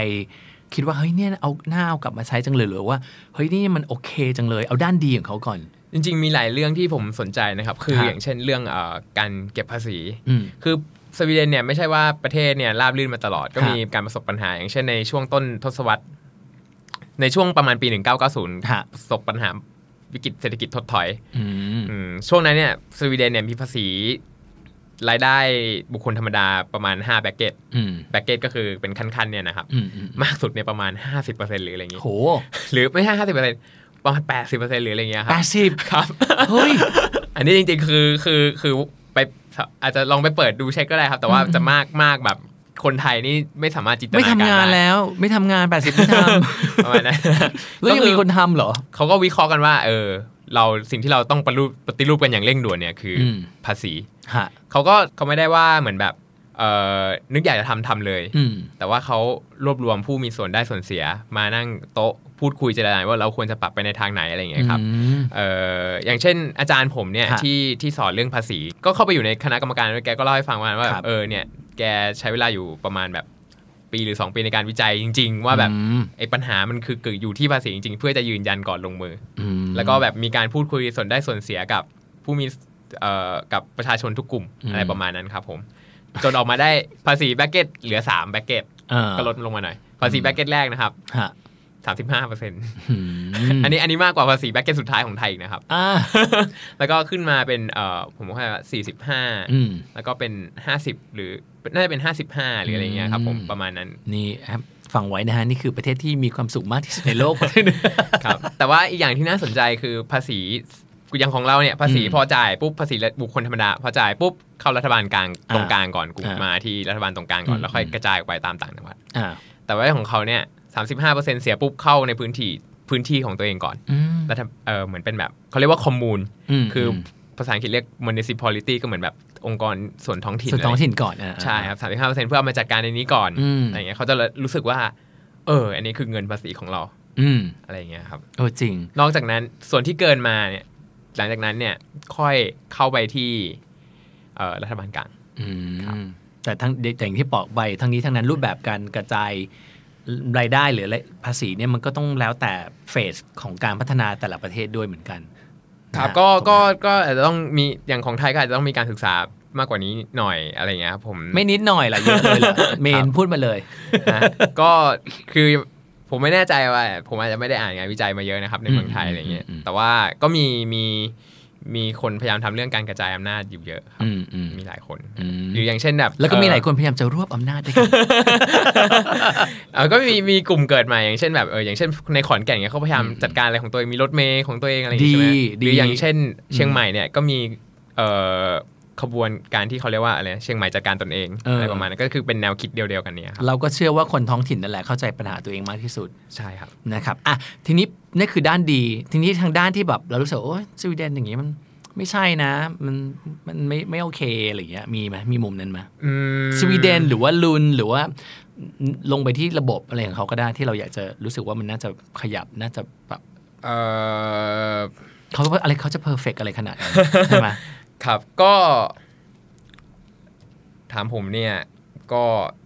คิดว่าเฮ้ยเนี่ยเอาหน้าเอากลับมาใช้จังเลยหรือว่าเฮ้ยนี่มันโอเคจังเลยเอาด้านดีของเขาก่อน จริง ๆ มีหลายเรื่องที่ผมสนใจนะครับ คือครับอย่างเช่นเรื่องเอ่อการเก็บภาษีอืมคือสวีเดนเนี่ยไม่ใช่ว่าประเทศเนี่ยราบรื่นมาตลอด ก็ครับมีการประสบปัญหา อย่างเช่นในช่วงต้นทศวรรษ ในช่วงประมาณปี 1990ฮะประสบปัญหาวิกฤตเศรษฐกิจถดถอยอืมอืมช่วงนั้นเนี่ยสวีเดนเนี่ยมีภาษีรายได้บุคคลธรรมดาประมาณ 5 bracket อืม bracket ก็คือเป็นขั้นๆเนี่ยนะครับอืมอืมมากสุดเนี่ยประมาณ 50%หรืออะไรอย่างงี้โหหรือไม่ใช่50%ประมาณ80%หรืออะไรอย่างเงี้ยครับแปดสิบครับเฮ้ยอันนี้จริงๆคือคือคือไปอาจจะลองไปเปิดดูเช็คก็ได้ครับ แต่ว่าจะมากมากแบบคนไทยนี่ไม่สามารถจินตนาไม่การทำงานได้แล้ว ไม่ทำงานแปดสิบไม่ทประมาณนั้นำแล้วยังมีคนทำเหรอเขาก็วิเคราะห์กันว่า เออ เราสิ่งที่เราต้องปฏิรูปปฏิรูปกันอย่างเร่งด่วนเนี่ยคืออมภาษีฮะเขาก็เขาไม่ได้ว่าเหมือนแบบเออนึกอยากจะทำทำเลยอืมแต่ว่าเขารวบรวมผู้มีส่วนได้ส่วนเสียมานั่งโต๊ะ พูดคุยเจรจาว่าเราควรจะปรับไปในทางไหนอะไรอย่างเงี้ยครับอืมเอ่ออย่างเช่นอาจารย์ผมเนี่ยฮะที่ที่สอนเรื่องภาษี ก็เข้าไปอยู่ในคณะกรรมการด้วยแกก็เล่าให้ฟังว่าว่าครับเออเนี่ยแกใช้เวลาอยู่ประมาณแบบปีหรือ 2 ปีในการวิจัยจริง ๆ ว่าแบบอืมไอ้ปัญหามันคือเกิดอยู่ที่ภาษีจริง ๆ เพื่อจะยืนยันก่อนลงมืออืมอแล้วก็แบบมีการพูดคุยส่วนได้ส่วนเสียกับผู้มีเอ่อกับประชาชนทุกกลุ่มอืมอะไรประมาณนั้นครับผม จนออกมาได้ภาษี bracket เหลือ3 bracket อ่าก็ลดลงมาหน่อย ภาษี bracket แรกนะครับ ฮะ35เปอร์เซ็นต์อืมอันนี้อันนี้มากกว่าภาษี bracket สุดท้ายของไทยอีกนะครับอ่าแล้วก็ขึ้นมาเป็นเอ่อผมว่าสี่สิบห้าอืมแล้วก็เป็นห้าสิบหรือน่าจะเป็นห้าสิบห้าหรืออะไรเงี้ยครับผมอืมประมาณนั้นนี่ครับฟังไว้นะฮะนี่คือประเทศที่มีความสุขมากที่สุดในโลกประเทศหนึงครับแต่ว่าอีกอย่างที่น่าสนใจคือภาษีอย่างของเราเนี่ยภาษีอืมพอจ่ายปุ๊บภาษีบุคคลธรรมดาพอจ่ายปุ๊บเข้ารัฐบาลกลางอ่าตรงกลางก่อนกลุ่มอ่ามมาที่รัฐบาลตรงกลางก่อนอืมแล้วค่อยกระจายออกไปตามต่างจังหวัดอ่าแต่ว่าของเขาเนี่ย สามสิบห้าเปอร์เซ็นเสียปุ๊บเข้าในพื้นที่พื้นที่ของตัวเองก่อนอืมแล้วทำเออเหมือนเป็นแบบเขาเรียกว่าคอมมูนมคืออภาษาอังกฤษเรียก municipality ก็เหมือนแบบองค์กรส่วนท้องถิ่นส่วนท้องอะไรถิ่นก่อนอ่าใช่ครับสามสิบห้าเปอร์เซ็นเพื่อเอามาจัดการในนี้ก่อนอืมอะไรเงี้ยเขาจะรู้สึกว่า เออ อันนี้คือเงินภาษีของเรา อืมอะไรเงี้ยครับโอ้จริง นอกจากนั้นส่วนที่เกินมาเนี่ย หลังจากนั้นเนี่ยค่อยเข้าไปที่เอ่อรัฐบาลกลางอืมครับแต่ทั้งแต่อย่างที่บอกไปทั้งนี้ทั้งนั้นรูปแบบการกระจาย รายได้หรืออะไรภาษีเนี่ยมันก็ต้องแล้วแต่เฟสของการพัฒนาแต่ละประเทศด้วยเหมือนกัน ครับนะฮะก็ถูไหมก็ก็อาจจะต้องมีอย่างของไทยก็อาจจะต้องมีการศึกษามากกว่านี้หน่อยอะไรเงี้ยครับผมไม่นิดหน่อยล่ะเยอะเลยล่ะเมนพูดมาเลยนะก็คือผมไม่แน่ใจว่า ผมอาจจะไม่ได้อ่านงานวิจัยมาเยอะนะครับในเมืองไทยอืมอะไรเงี้ยอืมอืมแต่ว่าก็มีมี มีคนพยายามทำเรื่องการกระจายอำนาจอยู่เยอะครับอืมอืมมีหลายคนอืมหรืออย่างเช่นแบบ แล้วก็มีเอ่อหลายคนพยายามจะรวบอำนาจด้วยกันเออก็มีมีกลุ่มเกิดมาอย่างเช่นแบบเอออย่างเช่นในขอนแก่นเนี่ยเขาพยายามอืมจัดการอะไรของตัวเองมีรถเมย์ของตัวเองอะไรอย่างงี้ใช่ไหมดีหรือดีอย่างเช่น เชียงอืมใหม่เนี่ยก็มีเอ่อ ขบวนการที่เขาเรียกว่าอะไรเชียงใหม่จัดการตนเองเออออะไรประมาณนั้นก็คือเป็นแนวคิดเดียวๆกันเนี่ยครับเราก็เชื่อว่าคนท้องถิ่นนั่นแหละเข้าใจปัญหาตัวเองมากที่สุดใช่ครับนะครับอะทีนี้นี่คือด้านดี ทีนี้ทางด้านที่แบบเรารู้สึกว่าโอ้ยสวีเดนอย่างงี้มันไม่ใช่นะ มันมันไม่ไม่โอเคอะไรอย่างเงี้ยมีไหมมีมุมนั้นไหมอืมสวีเดนหรือว่าลุนหรือว่า ลงไปที่ระบบอะไรของเขาก็ได้ที่เราอยากจะรู้สึกว่ามันน่าจะขยับน่าจะแบบเอ่อเขาอะไรเขาจะเพอร์เฟกอะไรขนาดนั้นใช่ไหม ครับก็ถามผมเนี่ยก็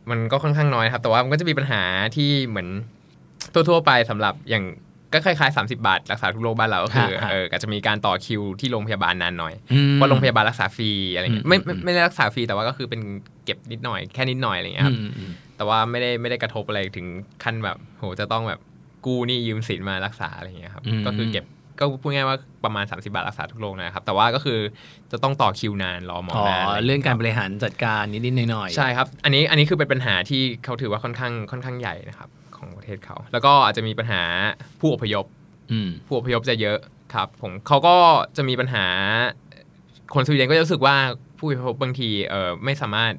มันก็ค่อนข้างน้อยครับ แต่ว่ามันก็จะมีปัญหาที่เหมือนทั่วๆไปสำหรับอย่างก็คล้ายๆ30 บาท รักษาทุกโรคบ้านเราก็คือฮะฮะเออก็จะมีการต่อคิวที่โรงพยาบาลนานหน่อยอืมเพราะโรงพยาบาลรักษาฟรีอะไรเงี้อืยมไม่ไม่อืมไม่ได้รักษาฟรีแต่ว่าก็คือเป็นเก็บนิดหน่อยแค่นิดหน่อยอะไรเงี้ยครับอืมอืมแต่ว่าไม่ได้ไม่ได้กระทบอะไรถึงขั้นแบบโหจะต้องแบบกู้หนี้ยืมสินมารักษาอะไรเงี้ยครับอืมก็คือเก็บ ก็พูดง่ายๆว่าประมาณ 30 บาทรักษาทุกโรคนะครับ แต่ว่าก็คือจะต้องต่อคิวนานรอหมออ๋อนานอะไรเรื่องการบคบริหารจัดการนิดๆหน่อยๆใช่ครับ อันนี้อันนี้คือเป็นปัญหาที่เขาถือว่าค่อนข้างค่อนข้างใหญ่นะครับของประเทศเขา แล้วก็อาจจะมีปัญหาผู้อพยพอืมผู้อพยพจะเยอะครับผมเขาก็จะมีปัญหา คนสวีเดนก็จะรู้สึกว่าผู้อพยพบางทีเออไม่สามารถ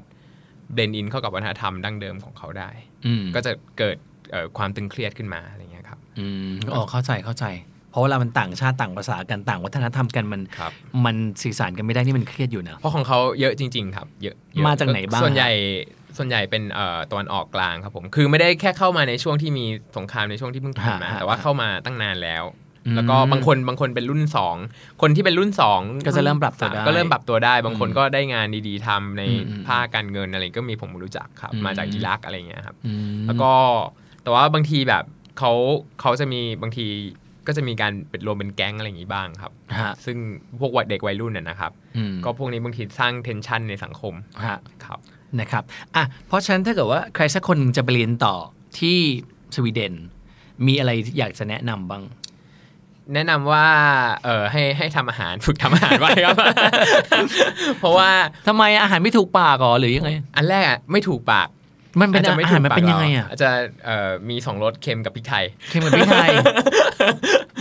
เบนอินเข้ากับวัฒนธรรมดั้งเดิมของเขาได้อืมก็จะเกิดเอ่อความตึงเครียดขึ้นมาอะไรเงี้ยครับอืมอ๋อเข้าใจเข้าใจ เพราะเวลามันต่างชาติต่างภาษากันต่างวัฒนธรรมกันมันครับมันสื่อสารกันไม่ได้นี่มันเครียดอยู่นะเพราะของเขาเยอะจริง ๆ ครับ เยอะเยอะมาจากไหนบ้างส่วนใหญ่ส่วนใหญ่เป็นเอ่อตะวันออกกลางครับผมคือไม่ได้แค่เข้ามาในช่วงที่มีสงครามในช่วงที่เพิ่งผ่านมาฮะฮะแต่ว่าเข้ามาตั้งนานแล้วอืมแล้วก็บางคนบางคนเป็นรุ่นสองคนที่เป็นรุ่นสองก็จะเริ่มปรับตัวสาได้ก็เริ่มปรับตัวได้ บางคนอืมก็ได้งานดีๆทำในอืมอืมภาคการเงินอะไรก็มีผมรู้จักครับอืมมาจากอิรักอะไรเงี้ยครับอืมแล้วก็แต่ว่าบางทีแบบเขาเขาจะมีบางที ก็จะมีการเป็นรวมเป็นแก๊งอะไรอย่างนี้บ้างครับฮะซึ่งพวกวัยเด็กวัยรุ่นน่ะนะครับอืมก็พวกนี้บางทีสร้างเทนชันในสังคมฮะครับนะครับอะเพราะฉะนั้นถ้าเกิดว่าใครสักคนหนึ่งจะไปเรียนต่อที่สวีเดน มีอะไรอยากจะแนะนำบ้างแนะนำว่า เออให้ให้ทำอาหารฝึกทำอาหารไว้ครับ เพราะว่าทำไมอาหารไม่ถูกปากเหรอหรือยังไง อันแรกอะไม่ถูกปาก มันเป็นจจะอาไม่หารมันเป็นยังไงอะอาจจะเอ่อมีสองรสเค็มกับพริกไทยเค็มกับพริกไทย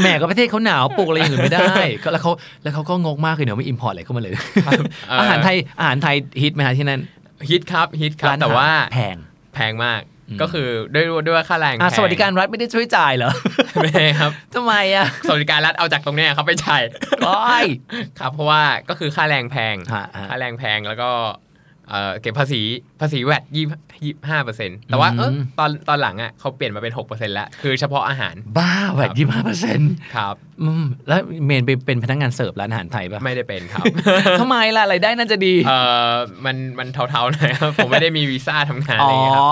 แหมก็ประเทศเขาหนาวปลูกอะไรอย่างอื่นไม่ได้ก็แล้วเขาแล้วเขาก็งกมากเลยเดี๋ยวไม่อิมพอร์ตอะไรเข้ามาเลยเอ่อออาหารไทยอาหารไทยฮิตไหมฮะที่นั่นฮิตครับฮิตครับร้นอหรแต่ว่าแพงแพงมากอืมก็คือด้วยด้วยว่าค่าแรงอะแพงสวัสดิการรัฐไม่ได้ช่วยจ่ายเหรอไม่ครับทำไมอะสวัสดิการรัฐเอาจากตรงเนี้ยครับไปจ่ายก้อยครับเพราะว่าก็คือค่าแรงแพงฮะฮะค่าแรงแพงแล้วก็ เอ่อเก็บภาษีภาษีแวดยี่ยี่ห้าเปอร์เซ็นต์แต่ว่าเอออืมตอนตอนหลังอะเขาเปลี่ยนมาเป็นหกเปอร์เซ็นต์แล้ว คือเฉพาะอาหาร บ้าแบบยี่ห้าเปอร์เซ็นต์ครับแล้วเมนไปเป็นพนักงานเสิร์ฟร้านอาหารไทยป่ะ ไม่ได้เป็นครับทำไมล่ะรายได้น่าจะดีเออมันมันเทาๆหน่อยครับผมไม่ได้มีวีซ่าทำงานอ๋อะอไรอย่างเงี้ยครับ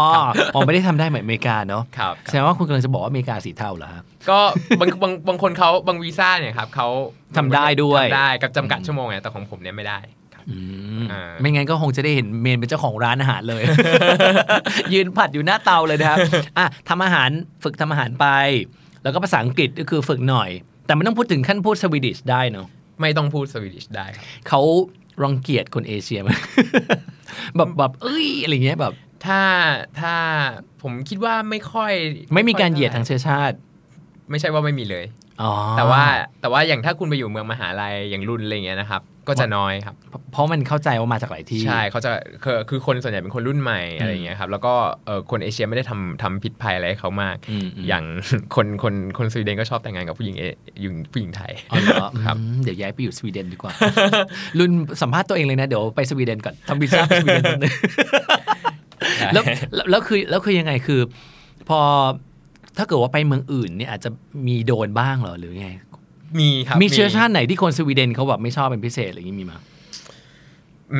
อ๋อไม่ได้ทำได้เหมือนอเมริกาเนาะครับแสดงว่าคุณกำลังจะบอกว่าอเมริกาสีเทาเหรอครับก็บางบางบางคนเขาบางวีซ่าเนี่ยครับเขาทำได้ด้วยทำได้กับจำกัดชั่วโมงไงแต่ของผมเนี่ยไม่ได้ครับอืมอ่า ไม่งั้นก็คงจะได้เห็นเมนเป็นเจ้าของร้านอาหารเลย ยืนผัดอยู่หน้าเตาเลยนะครับอะทำอาหารฝึกทำอาหารไป แล้วก็ภาษาอังกฤษก็คือฝึกหน่อย แต่ไม่ต้องพูดถึงขั้นพูด Swedish ได้เนาะไม่ต้องพูด Swedish ได้ครับเขารังเกียจคนเอเชียไหมแบบแบบเอ้ยอะไรเงี้ยแบบ ถ้าถ้าผมคิดว่าไม่ค่อย ไม่มีการเหยียดทางเชื้อชาติ ไม่ใช่ว่าไม่มีเลยอ๋อแต่ว่าแต่ว่าอย่างถ้าคุณไปอยู่เมืองมหาลัยอย่างรุ่นอะไรเงี้ยนะครับ ก็จะน้อยครับ เพราะมันเข้าใจว่ามาจากหลายที่ ใช่เขาจะคือคือคนส่วนใหญ่เป็นคนรุ่นใหม่อะไรเงี้ยครับ แล้วก็เออคนเอเชียไม่ได้ทำทำผิดภัยอะไรให้เขามากอืมอืมอย่างคนคนคนสวีเดนก็ชอบแต่งงานกับผู้หญิงเออยู่ผู้หญิงไทยอ๋อเหรอครับอืมเดี๋ยวย้ายไปอยู่สวีเดนดีกว่า รุ่นสัมภาษณ์ตัวเองเลยนะ เดี๋ยวไปสวีเดนก่อนทำวีซ่าไปสวีเดนก่อนแล้วแล้วแล้วคือแล้วคือยังไงคือ พอถ้าเกิดว่าไปเมืองอื่นเนี่ยอาจจะมีโดนบ้างเหรอหรือไง มีครับมีเชื้อชาติไหนที่คนสวีเดนเขาแบบไม่ชอบเป็นพิเศษอะไรอย่างนี้มีมั้ย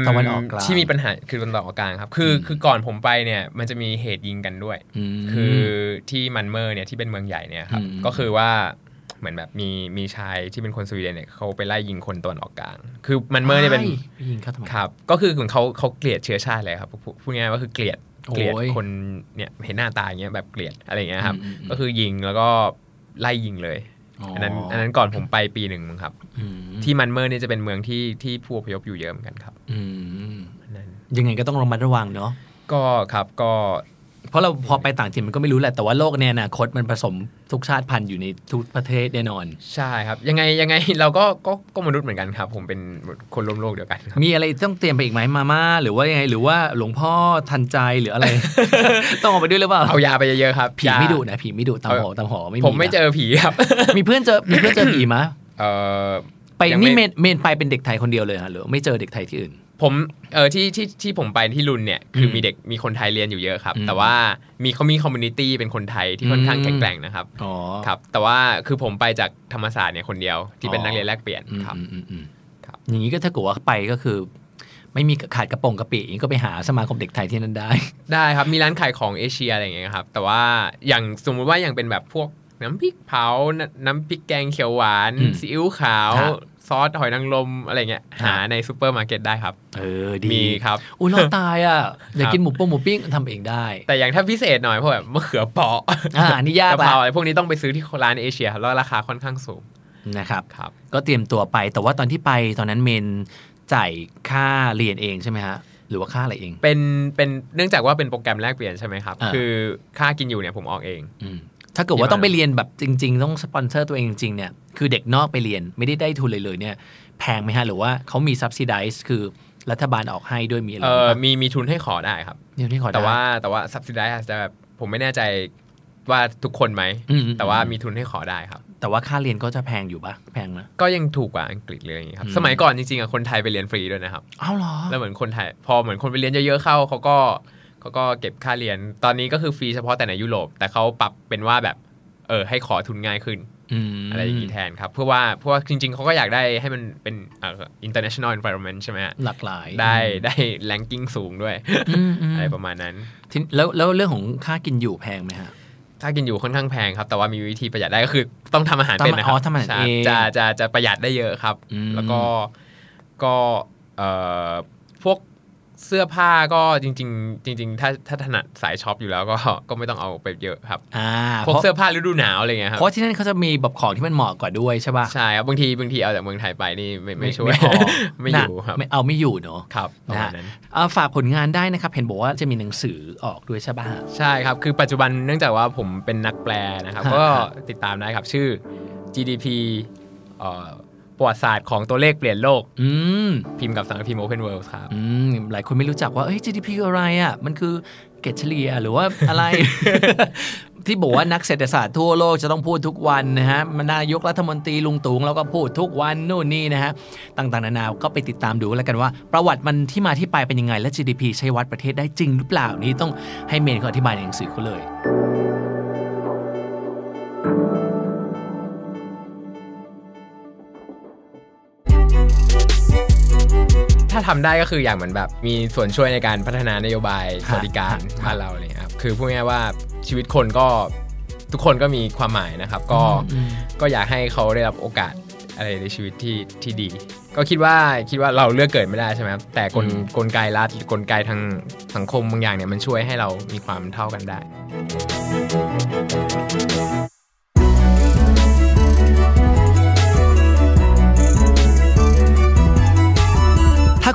มตะวันออกกลางที่มีปัญหาคือตะวันออกกลางครับ คือคือก่อนผมไปเนี่ยมันจะมีเหตุยิงกันด้วยมคือที่มันเมอร์เนี่ยที่เป็นเมืองใหญ่เนี่ยครับอืมก็คือว่าเหมือนแบบมีมีชายที่เป็นคนสวีเดนเนี่ยเขาไปไล่ยิงคนตะวันออกกลาง คือมันเมอร์เนี่ยเป็นไปยิงเขาทำไมครับ ก็คือเหมือนเขาเขาเกลียดเชื้อชาติเลยครับพูดพูดง่ายๆว่าคือเกลียดเกลียดโอ้ยคนเนี่ยเห็นหน้าตาอย่างเงี้ยแบบเกลียดอะไรอย่างเงี้ยครับอืมอืมอืมก็คือยิงแล้วก็ไล่ยิงเลย อันนั้นอันนั้นก่อนผมไปปีหนึ่งมั้งครับอืมที่มันเมอร์นี่จะเป็นเมืองที่ที่ผู้อพยพอยู่เยอะเหมือนกันครับอืมอันนั้นยังไงก็ต้องระมัดระวังเนาะก็ครับก็ เพราะเราพอไปต่างถิ่นมันก็ไม่รู้แหละ แต่ว่าโลกในอนาคตมันผสมทุกชาติพันธุ์อยู่ในทุกประเทศแน่นอน ใช่ครับ ยังไงยังไงเราก็ก็ก็มนุษย์เหมือนกันครับ ผมเป็นคนร่วมโลกเดียวกันครับมีอะไรต้องเตรียมไปอีกไหมมาม่าหรือว่ายังไงหรือว่าหลวงพ่อทันใจหรืออะไร ต้องเอาไปด้วยหรือเปล่าเอายาไปเยอะๆครับผียาไม่ดุนะผีไม่ดุตามหอตามหอไม่มีผมไม่นะเจอผีครับ มีเพื่อนเจอมีเพื่อนเจอผีมะเออไปยังนี่ไม่เมนเมนไปเป็นเด็กไทยคนเดียวเลยฮะหรือไม่เจอเด็กไทยที่อื่น ผมเออที่ที่ที่ผมไปที่รุนเนี่ยคืออมมีเด็กมีคนไทยเรียนอยู่เยอะครับอืมแต่ว่ามีเขามี community เป็นคนไทยที่ค่อนข้างอืมแข็งแกร่งนะครับอ๋อครับแต่ว่าคือผมไปจากธรรมศาสตร์เนี่ยคนเดียวที่เป็นอ๋อนักเรียนแลกเปลี่ยนอืมครับอืมอืมอืมครับอย่างนี้ก็ถ้าเกิดว่าไปก็คือ ไม่มีขาดกระโปรงกระปิอย่างนี้ก็ไปหาสมาคมเด็กไทยที่นั่นได้ ได้ครับมีร้านขายของเอเชียอะไรอย่างเงี้ยครับ แต่ว่าอย่างสมมุติว่าอย่างเป็นแบบพวกน้ำพริกเผาน้ำน้ำพริกแกงเขียวหวานอืมซีอิ๊วขาวครับ ซอสหอยนางรมอะไรเงี้ยครับหาในซูเปอร์มาร์เก็ตได้ครับ เออดีมีครับอุ้ยเราตายอะอยากกินหมูโป้งหมูปิ้งทำเองได้ แต่อย่างถ้าพิเศษหน่อยพวกแบบมะเขือเปราะอ่าอันนี่ยากกะละเพราอะไรพวกนี้ต้องไปซื้อที่ร้านเอเชียครับแล้วราคาค่อนข้างสูงนะครับครับ ก็เตรียมตัวไปแต่ว่าตอนที่ไปตอนนั้นเมนจ่ายค่าเรียนเองใช่ไหมฮะหรือว่าค่าอะไรเอง เป็นเป็นเนื่องจากว่าเป็นโปรแกรมแลกเปลี่ยนใช่ไหมครับอ่าคือค่ากินอยู่เนี่ยผมออกเองอืม ถ้าเกิดว่าที่บ้านต้องไปเรียนแบบจริง ๆ ต้องสปอนเซอร์ตัวเองจริง ๆ เนี่ย คือเด็กนอกไปเรียนไม่ได้ได้ทุนเลยเลยเนี่ย แพงไหมฮะ หรือว่าเขามี subsidize คือรัฐบาลออกให้ด้วยมีอะไรเออบ้างมีมีทุนให้ขอได้ครับเดี๋ยวนี้ขอได้แต่ว่าแต่ว่า subsidize อาจจะแบบผมไม่แน่ใจว่าทุกคนไหมอืมแต่ว่ามีทุนให้ขอได้ครับ แต่ว่าค่าเรียนก็จะแพงอยู่ปะแพงนะก็ยังถูกกว่าอังกฤษเลยอย่างงี้ครับอืมสมัยก่อนจริงๆอะคนไทยไปเรียนฟรีด้วยนะครับ อ้าวเหรอ แล้วเหมือนคนไทย พอเหมือนคนไปเรียนเยอะๆเข้าเขาก็ เขาก็เก็บค่าเรียน ตอนนี้ก็คือฟรีเฉพาะแต่ในยุโรป แต่เขาปรับเป็นว่าแบบ เออ ให้ขอทุนง่ายขึ้นมอะไรอย่างนี้แทนครับ เพื่อว่าเพราะว่าจริง ๆเขาก็อยากได้ให้มันเป็นเอ่อ international environment ใช่ไหมฮะหลากหลาย ได้ได้ ranking สูงด้วยอืมอืมอะไรประมาณนั้นทีแล้วแล้วเรื่องของค่ากินอยู่แพงไหมฮะถ้ากินอยู่ค่อนข้างแพงครับ แต่ว่ามีวิธีประหยัดได้ก็คือต้องทำอาหารเป็นนะครัอ๋อทำอาหารใช่เองจะจะจะประหยัดได้เยอะครับอืมแล้วก็ก็เอ่อพวก เสื้อผ้าก็จริง ๆ จริง ๆ ถ้าถ้าถนัดสายช็อปอยู่แล้วก็ก็ไม่ต้องเอาไปเยอะครับอ่าพวกเพราะเสื้อผ้าฤดูหนาวอะไรเงี้ยครับเพราะที่นั่นเขาจะมีแบบของที่มันเหมาะกว่าด้วยใช่ป่ะใช่ครับบางทีบางทีเอาจากเมืองไทยไปนี่ไม่ไม่ช่วยพอไม่อยู่ครับไม่เอาไม่อยู่เนอะครับประนะมาฮะณนั้นเอาฝากผลงานได้นะครับ เห็นบอกว่าจะมีหนังสือออกด้วยใช่ป่ะใช่ครับ คือปัจจุบันเนื่องจากว่าผมเป็นนักแปลนะครับฮะก็ฮะติดตามได้ครับชื่อ GDP เอ่อ ประวัติศาสตร์ของตัวเลขเปลี่ยนโลก อืมพิมพ์กับสำนักพิมพ์ Open World ครับอืมหลายคนไม่รู้จักว่าเอ้ย GDP คืออะไรอะ มันคือเกรดเฉลี่ยหรือว่าอะไร ที่บอกว่านักเศรษฐศาสตร์ทั่วโลกจะต้องพูดทุกวันนะฮะมันนายกรัฐมนตรีลุงตู่เราก็พูดทุกวันนู่นนี่นะฮะต่างๆนานาก็ไปติดตามดูแล้วกันว่า ประวัติมันที่มาที่ไปเป็นยังไง และ GDP ใช้วัดประเทศได้จริงหรือเปล่านี่ต้องให้เมนเขาอธิบายในหนังสือเขาเลย ถ้าทำได้ก็คืออย่างเหมือนแบบ มีส่วนช่วยในการพัฒนานโยบายสวัสดิการฮะบ้านเราอะไรเลยครับคือพูดง่ายๆว่าชีวิตคนก็ทุกคนก็มีความหมายนะครับ ก็อืมก็อยากให้เขาได้รับโอกาสอะไรในชีวิตที่ที่ดี ก็คิดว่าคิดว่าเราเลือกเกิดไม่ได้ใช่ไหมครับแต่กลอืมกลไกรัฐหรือกลไกทางสังคมบางอย่างเนี่ยมันช่วยให้เรามีความเท่ากันได้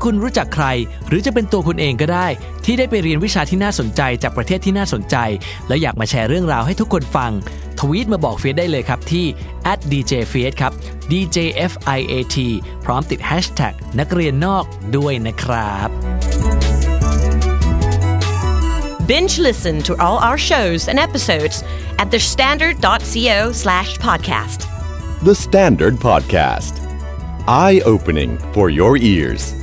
คุณรู้จักใคร หรือจะเป็นตัวคุณเองก็ได้ ที่ได้ไปเรียนวิชาที่น่าสนใจจากประเทศที่น่าสนใจ แล้วอยากมาแชร์เรื่องราวให้ทุกคนฟัง ทวีตมาบอกเฟียสได้เลยครับที่ @djfiat ครับ djfiat พร้อมติด hashtag นักเรียนนอกด้วยนะครับ Binge listen to all our shows and episodes at thestandard.co slash podcast. The Standard Podcast. Eye opening for your ears.